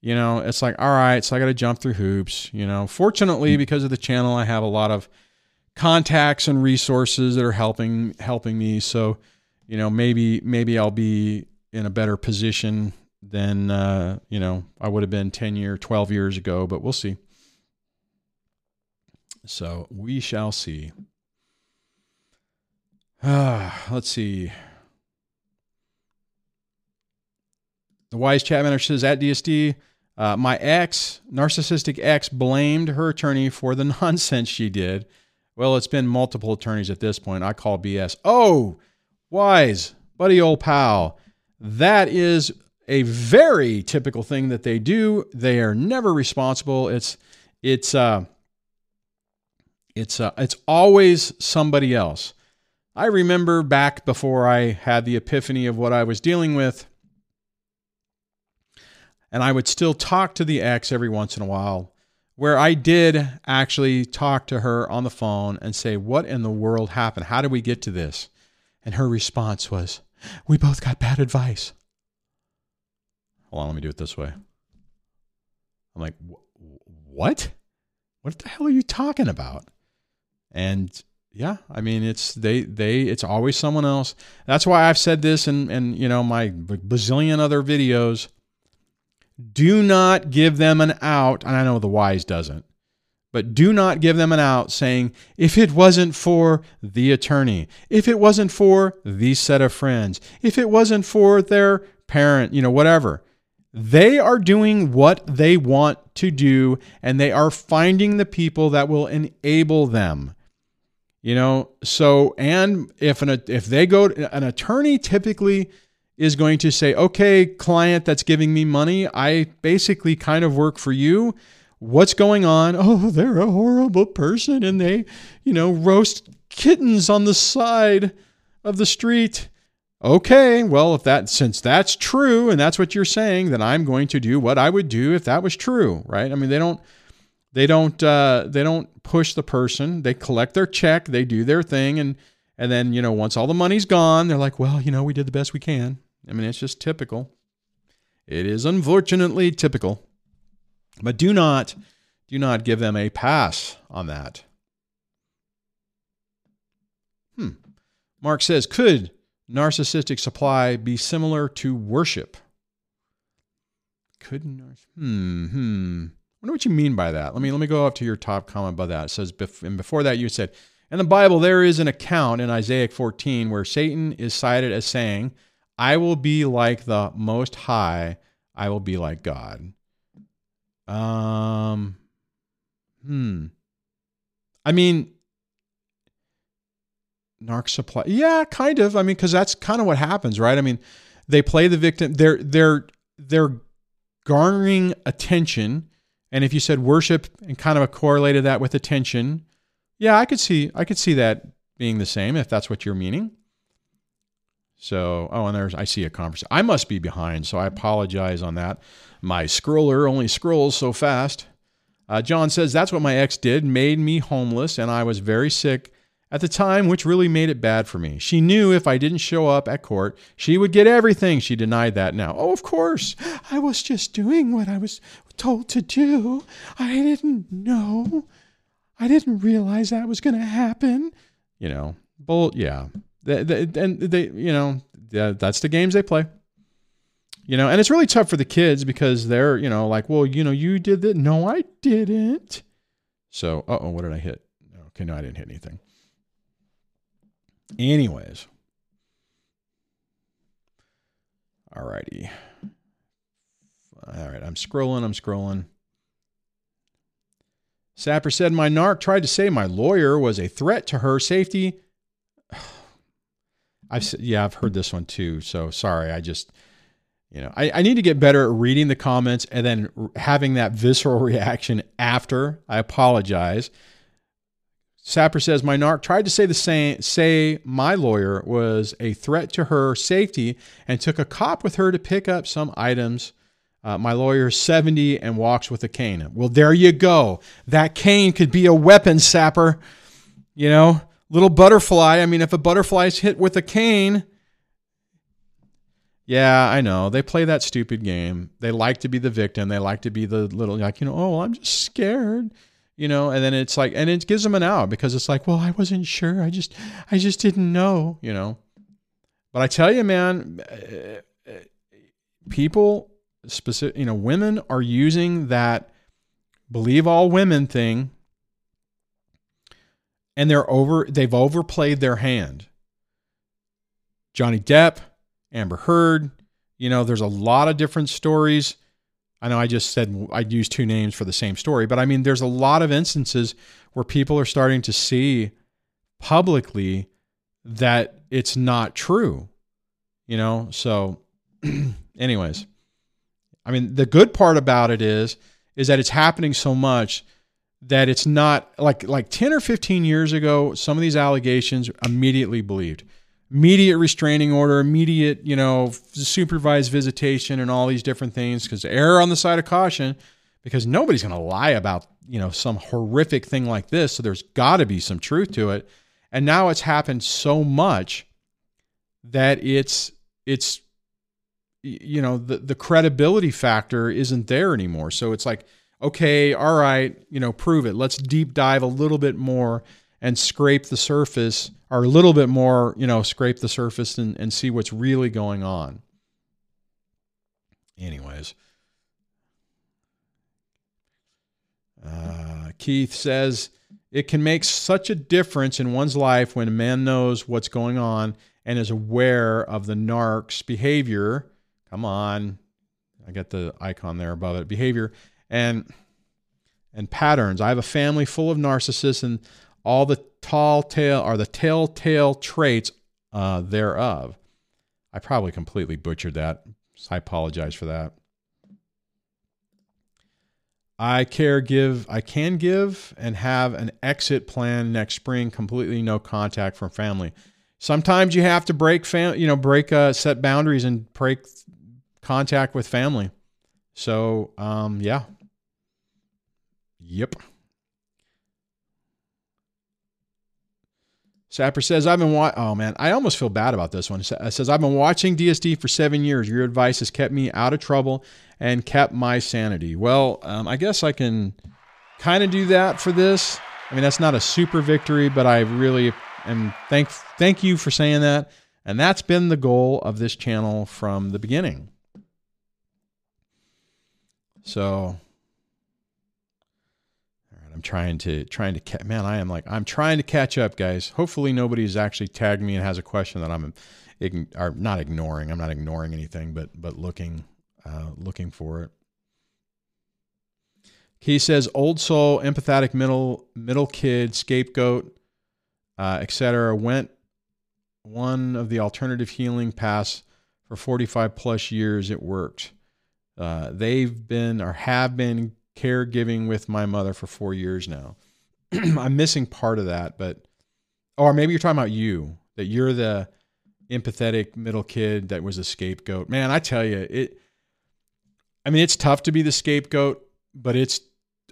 You know, it's like, all right, so I got to jump through hoops. You know, fortunately, because of the channel, I have a lot of contacts and resources that are helping helping me. So, you know, maybe maybe I'll be in a better position than uh, you know I would have been ten year, twelve years ago. But we'll see. So we shall see. Ah, let's see. The wise chat manager says at DSD, uh, my ex, narcissistic ex, blamed her attorney for the [laughs] nonsense she did. Well, it's been multiple attorneys at this point. I call BS. Oh, wise, buddy, old pal. That is a very typical thing that they do. They are never responsible. It's it's uh, it's uh, it's always somebody else. I remember back before I had the epiphany of what I was dealing with, and I would still talk to the ex every once in a while, where I did actually talk to her on the phone and say, What in the world happened? How did we get to this? And her response was, We both got bad advice. Hold on, let me do it this way. I'm like, What? What the hell are you talking about? And yeah, I mean it's they they it's always someone else. That's why I've said this and and you know my bazillion other videos. Do not give them an out, and I know the wise doesn't, but do not give them an out saying, if it wasn't for the attorney, if it wasn't for the set of friends, if it wasn't for their parent, you know, whatever. They are doing what they want to do, and they are finding the people that will enable them. You know, so and if an if they go an attorney typically is going to say, "Okay, client that's giving me money, I basically kind of work for you. What's going on? [laughs] Oh, they're a horrible person and they, you know, roast kittens on the side of the street." Okay, well, if that since that's true and that's what you're saying, then I'm going to do what I would do if that was true, right? I mean, they don't they don't uh, they don't push the person. They collect their check. They do their thing, and and then you know once all the money's gone, they're like, well, you know, we did the best we can. I mean, it's just typical. It is unfortunately typical, but do not do not give them a pass on that. Hmm. Mark says, could narcissistic supply be similar to worship? Could hmm hmm wonder what you mean by that. Let me let me go up to your top comment about that. It says, and before that, you said, in the Bible, there is an account in Isaiah 14 where Satan is cited as saying, I will be like the Most High, I will be like God. Um, hmm. I mean, narc supply. Yeah, kind of. I mean, because that's kind of what happens, right? I mean, they play the victim. They're they're they're garnering attention and if you said worship and kind of correlated that with attention, yeah, I could see I could see that being the same if that's what you're meaning. So, oh, and there's I see a conversation. I must be behind, so I apologize on that. My scroller only scrolls so fast. Uh, John says that's what my ex did, made me homeless, and I was very sick at the time, which really made it bad for me. She knew if I didn't show up at court, she would get everything. She denied that now. Oh, of course. I was just doing what I was told to do. I didn't know. I didn't realize that was going to happen. You know, bull, yeah. They, they, and they, you know, that's the games they play. You know, and it's really tough for the kids because they're, you know, like, well, you know, you did that. No, I didn't. So, uh oh, what did I hit? Okay, no, I didn't hit anything. Anyways. Alrighty. All right, I'm scrolling, I'm scrolling. Sapper said my narc tried to say my lawyer was a threat to her safety. [sighs] I've yeah, I've heard this one too. So sorry, I just you know, I, I need to get better at reading the comments and then having that visceral [laughs] reaction after. I apologize. Sapper says my narc tried to say the same say my lawyer was a threat to her safety and took a cop with her to pick up some items. Uh, my lawyer's 70 and walks with a cane. Well, there you go. That cane could be a weapon, Sapper. You know, little butterfly. I mean, if a butterfly's hit with a cane, yeah, I know. They play that stupid game. They like to be the victim. They like to be the little, like, you know, oh, I'm just scared, you know, and then it's like, and it gives them an out because it's like, well, I wasn't sure. I just, I just didn't know, you know. But I tell you, man, people, specific, you know, women are using that believe all women thing and they're over they've overplayed their hand. Johnny Depp, Amber Heard, you know, there's a lot of different stories. I know I just said I'd use two names for the same story, but I mean there's a lot of instances where people are starting to see publicly that it's not true. You know, so [clears throat] anyways, I mean the good part about it is is that it's happening so much that it's not like like 10 or 15 years ago some of these allegations immediately believed. Immediate restraining order immediate you know supervised visitation and all these different things because error on the side of caution because nobody's going to lie about you know some horrific thing like this so there's got to be some truth to it. And now it's happened so much that it's it's you know the the credibility factor isn't there anymore so it's like okay, all right, you know, prove it. Let's deep dive a little bit more and scrape the surface, or a little bit more, you know, scrape the surface and, and see what's really going on. Anyways. Uh, Keith says it can make such a difference in one's life when a man knows what's going on and is aware of the narc's behavior. Come on. I got the icon there above it. Behavior and and patterns. I have a family full of narcissists and all the tall tale are the telltale traits uh, thereof. I probably completely butchered that. So I apologize for that. I care give I can give and have an exit plan next spring completely no contact from family. Sometimes you have to break fam you know break uh, set boundaries and break contact with family. So um, yeah, Yep. Sapper says, I've been watching. Oh man, I almost feel bad about this one. It says, I've been watching DSD for seven years. Your advice has kept me out of trouble and kept my sanity. Well, um, I guess I can kind of do that for this. I mean, that's not a super victory, but I really am thank thank you for saying that. And that's been the goal of this channel from the beginning. So all right, I'm trying to trying to ca- man, I am like I'm trying to catch up, guys. Hopefully nobody nobody's actually tagged me and has a question that I'm ign- not ignoring. I'm not ignoring anything, but but looking uh, looking for it. He says old soul, empathetic middle middle kid, scapegoat, uh, etc. Went one of the alternative healing paths for 45 plus years. It worked. Uh, they've been or have been caregiving with my mother for four years now. [clears throat] I'm missing part of that, but or maybe you're talking about you that you're the empathetic middle kid that was a scapegoat. Man, I tell you, it. I mean, it's tough to be the scapegoat, but it's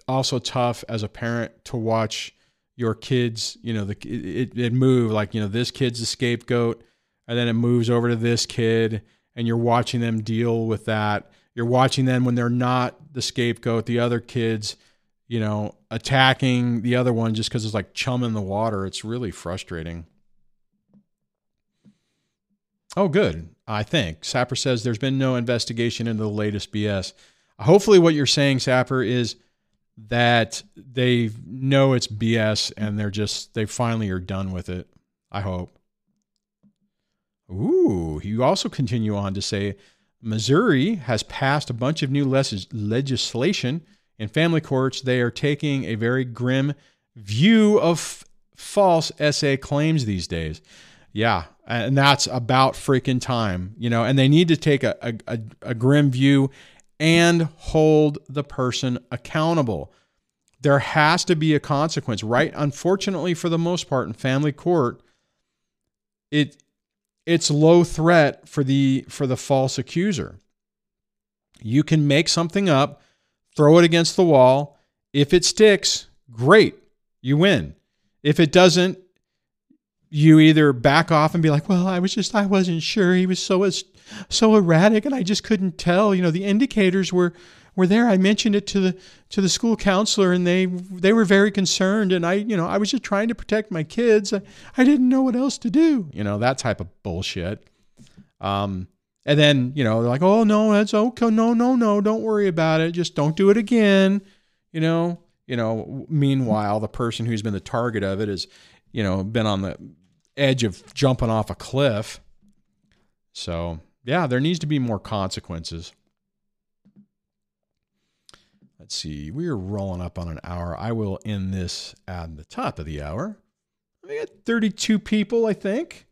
also tough as a parent to watch your kids. You know, the it, it move like you know this kid's the scapegoat, and then it moves over to this kid, and you're watching them deal with that you're watching them when they're not the scapegoat, the other kids, you know, attacking the other one just because it's like chum in the water. It's really frustrating. Oh, good. I think. Sapper says there's been no investigation into the latest BS. Hopefully, what you're saying, Sapper, is that they know it's BS and they're just, they finally are done with it. I hope. Ooh, you also continue on to say Missouri has passed a bunch of new legislation in family courts. They are taking a very grim view of false SA claims these days. Yeah, and that's about freaking time, you know, and they need to take a, a, a grim view and hold the person accountable. There has to be a consequence, right? Unfortunately, for the most part, in family court, it it's low threat for the for the false accuser. You can make something up, throw it against the wall. If it sticks, great, you win. If it doesn't, you either back off and be like, "Well, I was just I wasn't sure. He was so so erratic and I just couldn't tell. You know, the indicators were were there. I mentioned it to the to the school counselor and they they were very concerned and I, you know, I was just trying to protect my kids. I, I didn't know what else to do. You know, that type of bullshit. Um and then, you know, they're like, "Oh, no, that's okay. No, no, no, don't worry about it. Just don't do it again." You know, you know, meanwhile, the person who's been the target of it is, you know, been on the edge of jumping off a cliff. So, yeah, there needs to be more consequences. Let's see. We are rolling up on an hour. I will end this at the top of the hour. We got 32 people, I think.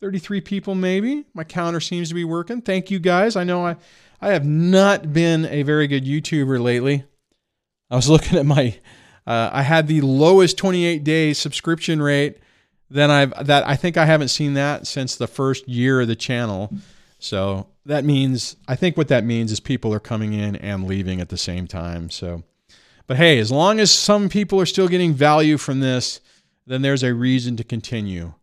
33 people maybe. My counter seems to be working. Thank you guys. I know I I have not been a very good YouTuber lately. I was [laughs] looking at my uh, I had the lowest 28 day subscription rate then I've that I think I haven't seen that since the first year of the channel. So that means I think what that means is people are coming in and leaving at the same time. So but hey, as long as some people are still getting value from this, then there's a reason to continue.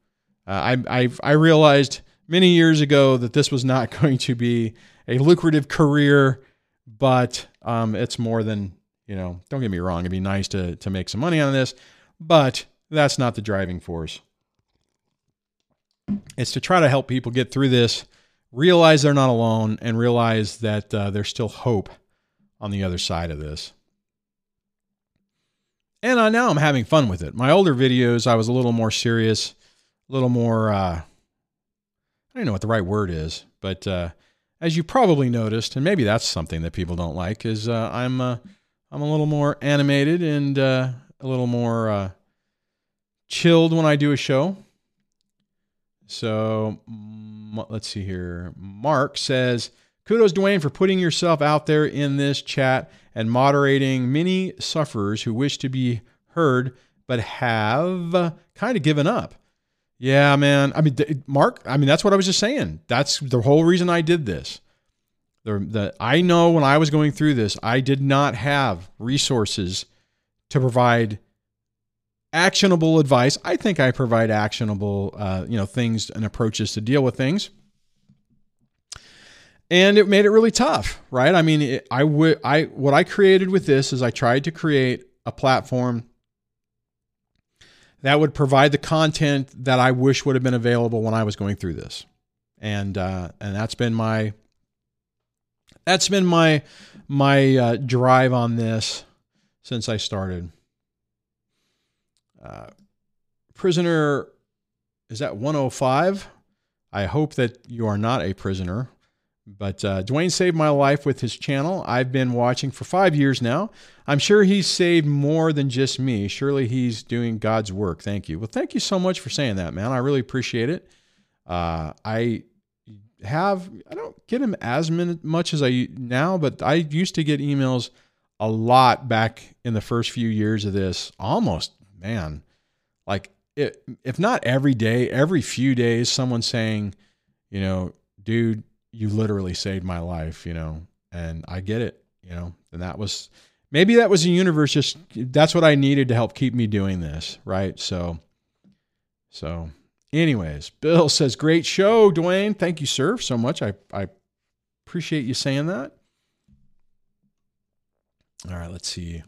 Uh, I I I realized many years ago that this was not [laughs] going to be a lucrative career, but um, it's more than you know. Don't get me wrong; it'd be nice to to make some money on this, but that's not the driving force. It's to try to help people get through this, realize they're not alone, and realize that uh, there's still hope on the other side of this. And uh, now I'm having fun with it. My older videos, I was a little more serious, a little more, uh, I don't know what the right word is, but uh, as you probably noticed, and maybe that's something that people don't like, is uh, I'm, uh, I'm a little more animated and a little more chilled when I do a show. So let's see here. Mark says, Kudos, Duane, for putting yourself out there in this chat and moderating many sufferers who wish to be heard but have kind of given up. Yeah, man. I mean, Mark, I mean, that's what I was just saying. That's the whole reason I did this. The, the, I know when I was going through this, I did not have resources to provide actionable advice. I think I provide actionable, uh, you know, things and approaches to deal with things. And it made it really tough, right? I mean, it, I would, I what I created with this is I tried to create a platform that would provide the content that I wish would have been available when I was going through this, and uh, and that's been my that's been my my uh, drive on this since I started. Uh, prisoner, is that 105? I hope that you are not a prisoner. But uh, Duane saved my life with his channel. I've been watching for five years now. I'm sure he's saved more than just me. Surely he's doing God's work. Thank you. Well, thank you so much for saying that, man. I really appreciate it. Uh, I have, I don't get him as much as I now, but I used to get emails a lot back in the first few years of this, almost man, like it, if not every day, every few days, someone saying, you know, dude, you literally saved my life, you know, and I get it, you know, and that was maybe that was the universe just that's what I needed to help keep me doing this, right? So, so, anyways, [laughs] Bill says, great show, Duane. Thank you, sir, so much. I I appreciate you saying that. All right, let's see.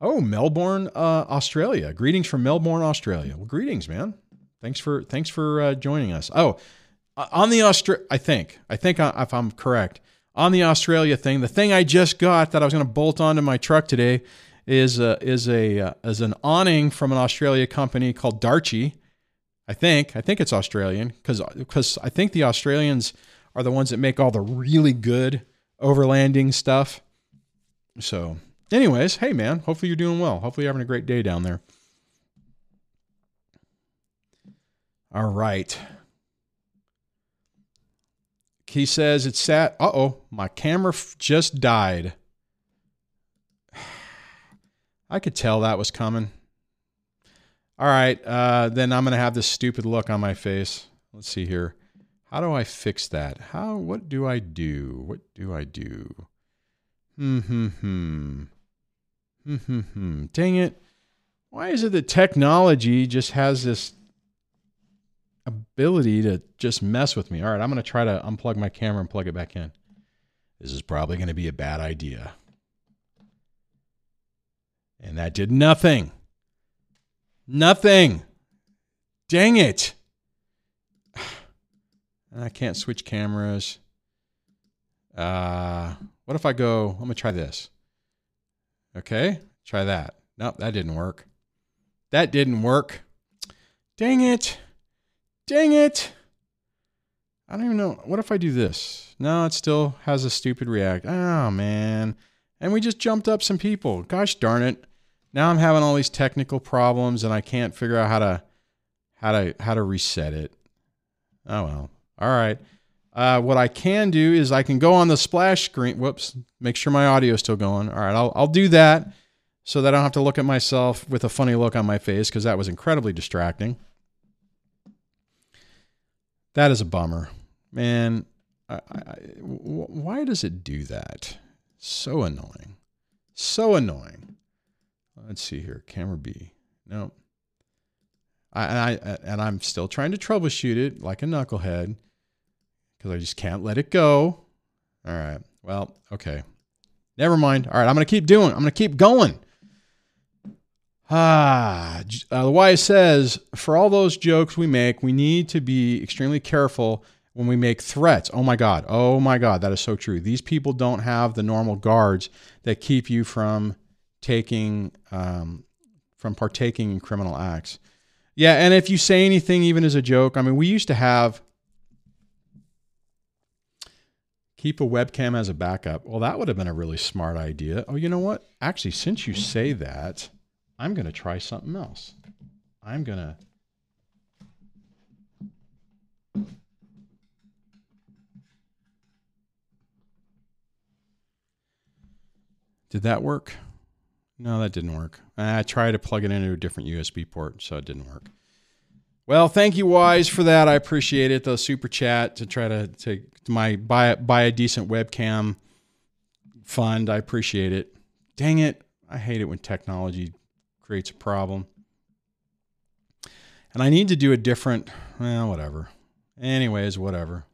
Oh, Melbourne, uh, Australia. Greetings from Melbourne, Australia. Well, greetings, man. Thanks for thanks for uh, joining us. Oh, uh, on the Austra- I think I think if I'm correct on the Australia thing, the thing I just got that I was going to bolt onto my truck today is uh, is a uh, is an awning from an Australia company called Darche. I think I think it's Australian because because I think the Australians are the ones that make all the really good overlanding stuff. So anyways, hey man, hopefully you're doing well. Hopefully you're having a great day down there. All right. He says it's sat. Uh oh, my camera f- just died. [sighs] I could tell that was coming. All right, uh, then I'm gonna have this stupid look on my face. Let's see here. How do I fix that? How? What do I do? What do I do? Hmm hmm hmm. Dang it. Why is it that technology just has this ability to just mess with me. All right, I'm going to try to unplug my camera and plug it back in. This is probably going to be a bad idea. And that did nothing. Nothing. Dang it. [sighs] I can't switch cameras. Uh, what if I go, I'm going to try this. Okay, try that. Nope, that didn't work. That didn't work. Dang it. Dang it. I don't even know. What if I do this? No, it still has a stupid react. Oh, man. And we just jumped up some people. Gosh darn it. Now I'm having all these technical problems and I can't figure out how to how to how to reset it. Oh well. All right. Uh, what I can do is I can go on the splash screen. Whoops. Make sure my audio is still going. All right. I'll I'll do that so that I don't have to look at myself with a funny look on my face because that was incredibly distracting. That is a bummer, man. Why does it do that? So annoying. So annoying. Let's see here. Camera B. No. I, I and I'm still trying to troubleshoot it like a knucklehead because I just can't let it go. All right. Well, okay. Never mind. All right. I'm gonna keep doing. I'm gonna keep going. Ah, uh, the wise says for all those jokes we make, we need to be extremely careful when we make threats. Oh my God. Oh my God. That is so true. These people don't have the normal guards that keep you from taking, um, from partaking in criminal acts. Yeah. And if you say anything, even as a joke, I mean, we used to have keep a webcam as a backup. Well, that would have been a really smart idea. Oh, you know what? Actually, since you say that, I'm going to try something else. I'm going to. Did that work? No, that didn't work. I tried to plug it into a different USB port, so it didn't work. Well, thank you, Wise, for that. I appreciate it. The super chat to try to take my buy buy a decent webcam fund. I appreciate it. Dang it, I hate it when technology creates a problem. And I need to do a different, well, whatever. Anyways, whatever.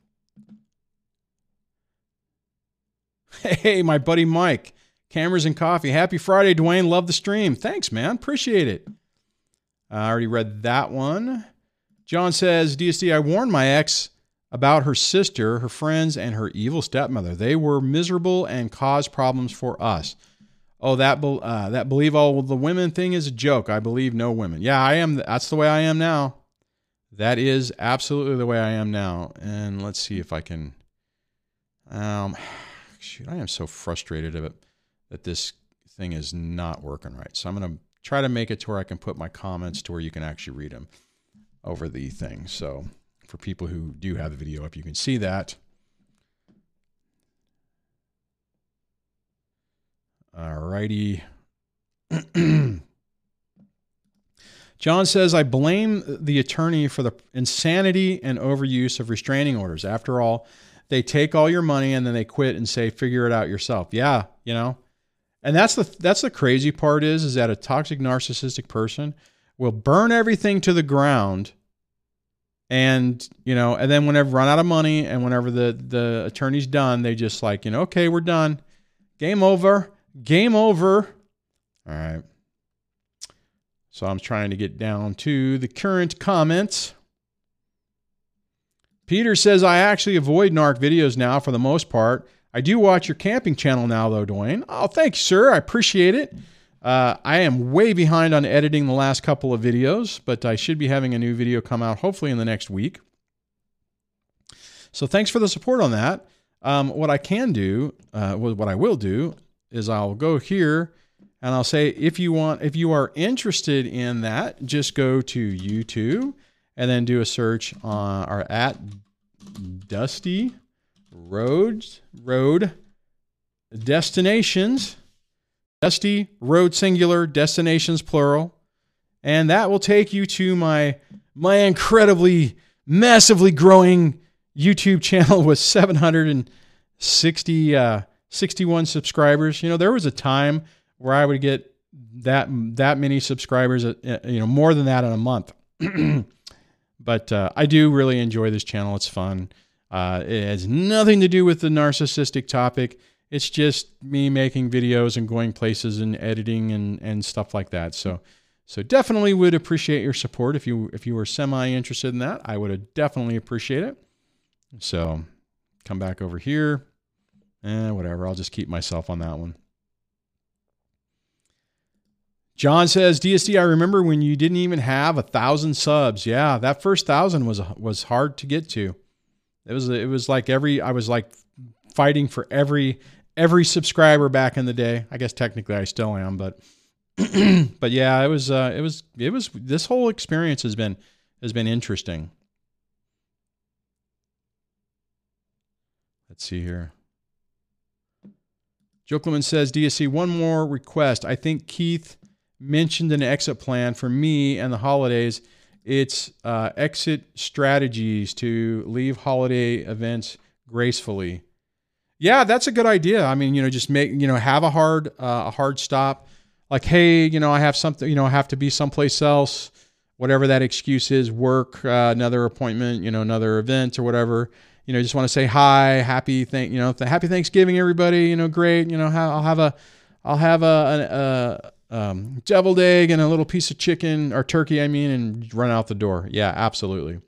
Hey, my buddy Mike, cameras and coffee. Happy Friday, Duane. Love the stream. Thanks, man. Appreciate it. I already read that one. John says, DSD, I warned my ex about her sister, her friends, and her evil stepmother. They were miserable and caused problems for us oh that uh, that believe all the women thing is a joke. I believe no women. Yeah, I am. That's the way I am now. That is absolutely the way I am now. And let's see if I can. Um, shoot, I am so frustrated of it that this thing is not working right. So I'm gonna try to make it to where I can put my comments to where you can actually read them over the thing. So for people who do have the video up, you can see that. All righty. [clears throat] John says, I blame the attorney for the insanity and overuse of restraining orders. After all, they take all your money and then they quit and say, figure it out yourself. Yeah, you know. And that's the that's the crazy part is is that a toxic narcissistic person will burn everything to the ground and you know, and then whenever run out of money and whenever the the attorney's done, they just like, you know, okay, we're done. Game over Game over. All right. So I'm trying to get down to the current comments. Peter says, I actually avoid NARC videos now for the most part. I do watch your camping channel now, though, Duane. Oh, thanks, sir. I appreciate it. Uh, I am way behind on editing the last couple of videos, but I should be having a new video come out hopefully in the next week. So thanks for the support on that. Um, what I can do, uh, what I will do, is I'll go here and I'll say if you want if you are interested in that, just go to YouTube and then do a search on our at Dusty Roads Road Destinations. Dusty Road singular, destinations plural. And that will take you to my my incredibly massively growing YouTube [laughs] channel with 760 uh, 61 subscribers. You know, there was a time where I would get that that many subscribers, you know, more than that in a month. [clears throat] But uh, I do really enjoy this channel. It's fun. Uh, it has nothing to do with the narcissistic topic. It's just me making videos and going places and editing and, and stuff like that. So, so definitely would appreciate your support if you if you were semi interested in that. I would definitely appreciate it. So, come back over here. Eh, whatever. I'll just keep myself on that one. John says, DSD, I remember when you didn't even have a thousand subs. Yeah, that first thousand was was hard to get to. It was it was like every I was like fighting for every every subscriber back in the day. I guess technically I still am, but [clears throat] but yeah, it was uh, it was it was this whole experience has been has been interesting. Let's see here. Jokelman says, DSD, one more request. I think Keith mentioned an exit plan for me and the holidays. It's uh, exit strategies to leave holiday events gracefully. Yeah, that's a good idea. I mean, you know, just make you know have a hard uh, a hard stop. Like, hey, you know, I have something. You know, I have to be someplace else. Whatever that excuse is, work, uh, another appointment, you know, another event or whatever. You know, just want to say hi, happy thank you know, happy Thanksgiving, everybody. You know, great. You know, I'll have a, I'll have a, a, a um, deviled egg and a little piece of chicken or turkey. I mean, and run out the door. Yeah, absolutely.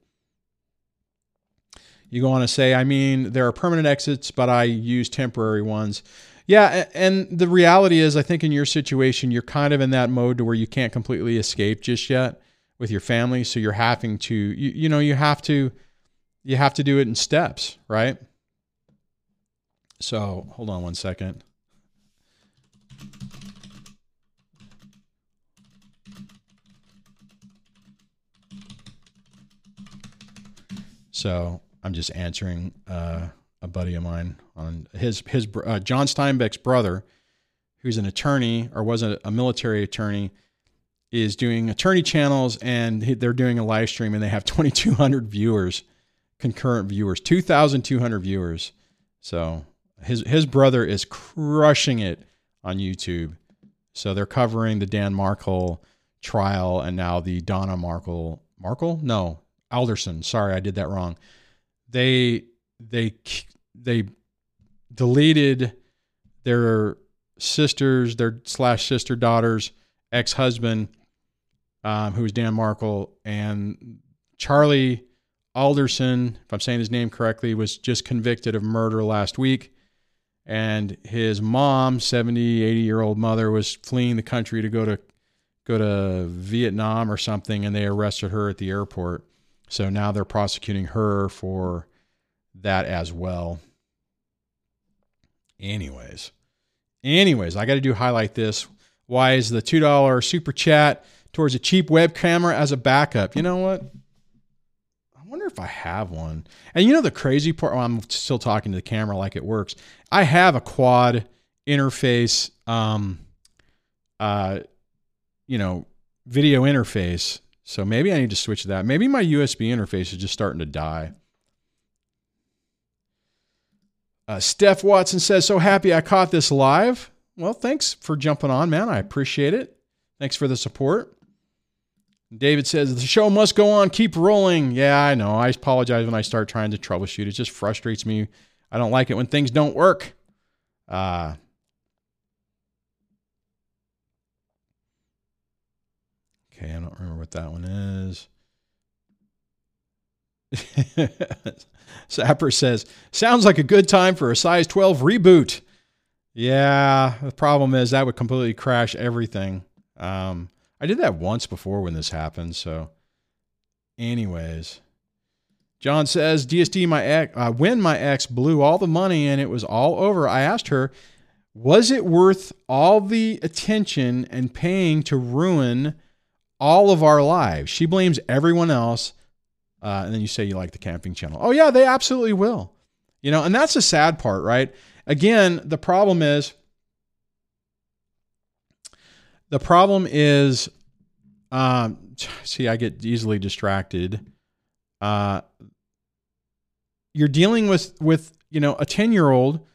You go on to say, I mean, there are permanent exits, but I use temporary ones. Yeah, and the reality is, I think in your situation, you're kind of in that mode to where you can't completely escape just yet with your family. So you're having to, you, you know, you have to, you have to do it in steps, right? So hold on one second. So I'm just answering uh, a buddy of mine on his his uh, John Steinbeck's brother, who's an attorney or was a, a, military attorney, is doing attorney channels and they're doing a live stream and they have [laughs] 2,200 viewers, concurrent viewers, 2,200 viewers. So his his brother is crushing it on YouTube. So they're covering the Dan Markel trial and now the Donna Markel Markel no Alderson. Sorry, I did that wrong they they they deleted their sisters, their slash sister daughter's ex husband, um, who was Dan Markel, and Charlie Alderson, if I'm saying his name correctly, was just convicted of murder last week. And his mom, 70, 80 year old mother, was fleeing the country to go to go to Vietnam or something, and they arrested her at the airport. So now they're prosecuting her for that as well. Anyways, anyways, I got to do highlight this. Why is the $2 super chat towards a cheap web camera as a backup? You know what? I wonder if I have one. And you know the crazy part, well, I'm still talking to the camera like it works. I have a quad interface um uh you know, video interface so maybe I need to switch that. Maybe my USB interface is just starting to die. Uh, Steph Watson says, So happy I caught this live. Well, thanks for jumping on, man. I appreciate it. Thanks for the support. David says, The show must go on. Keep rolling. Yeah, I know. I apologize when I start trying to troubleshoot. It just frustrates me. I don't like it when things don't work. Uh, Okay, I don't remember what that one is. [laughs] Sapper says, sounds like a good time for a size 12 reboot. Yeah, the problem is that would completely crash everything. Um, I did that once before when this happened. So, anyways, John says, DSD, my ex, uh, when my ex blew all the money and it was all over, I asked her, was it worth all the attention and paying to ruin all of our lives. She blames everyone else. Uh, and then you say you like the camping channel. Oh, yeah, they absolutely will. You know, and that's the sad part, right? Again, the problem is the problem is um, [sighs] see, I get easily distracted. Uh, you're dealing with with you know a 10 year old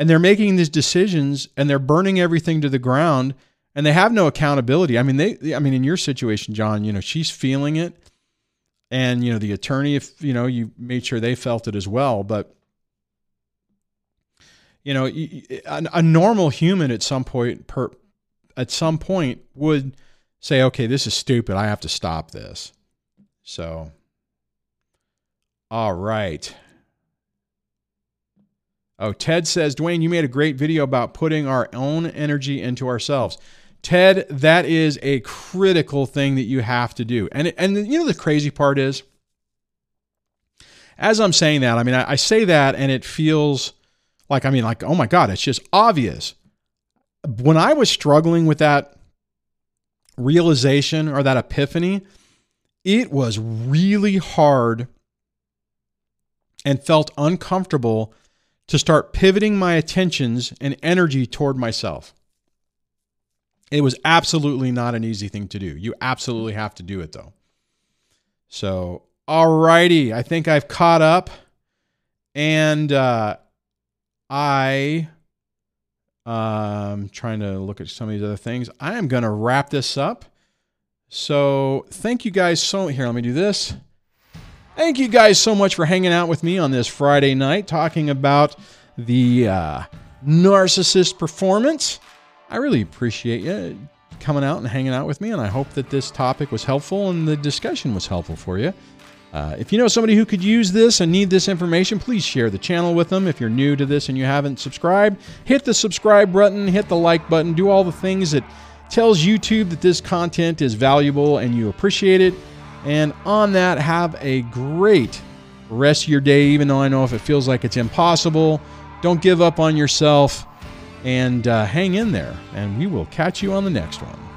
and they're making these decisions and they're burning everything to the ground and they have no accountability. I mean, they, I mean, in your situation, John, you know, she's feeling it. and you know the attorney if you know you made sure they felt it as well. But you know a, normal human at some point per at some point would say okay this is stupid. I have to stop this. So all right. Oh ted says Duane you made a great video about putting our own energy into ourselves Ted, that is a critical thing that you have to do. And and you know the crazy part is as I'm saying that, I mean I, I say that and it feels like I mean like oh my god, it's just obvious. When I was struggling with that realization or that epiphany, it was really hard and felt uncomfortable to start pivoting my attentions and energy toward myself. It was absolutely not an easy thing to do. You absolutely have to do it though. So, alrighty, I think I've caught up, and uh, I um trying to look at some of these other things. I am to wrap this up. So, thank you guys so here. Let me do this. Thank you guys so much for hanging out with me on this Friday night, talking about the uh, narcissist performance. I really appreciate you coming out and hanging out with me, and I hope that this topic was helpful and the discussion was helpful for you. Uh, if you know somebody who could use this and need this information, please share the channel with them. If you're new to this and you haven't subscribed, hit the subscribe button, hit the like button, do all the things that tells YouTube that this content is valuable and you appreciate it. And on that, have a great rest of your day, even though I know if it feels like it's impossible. Don't give up on yourself and uh, hang in there, and we will catch you on the next one.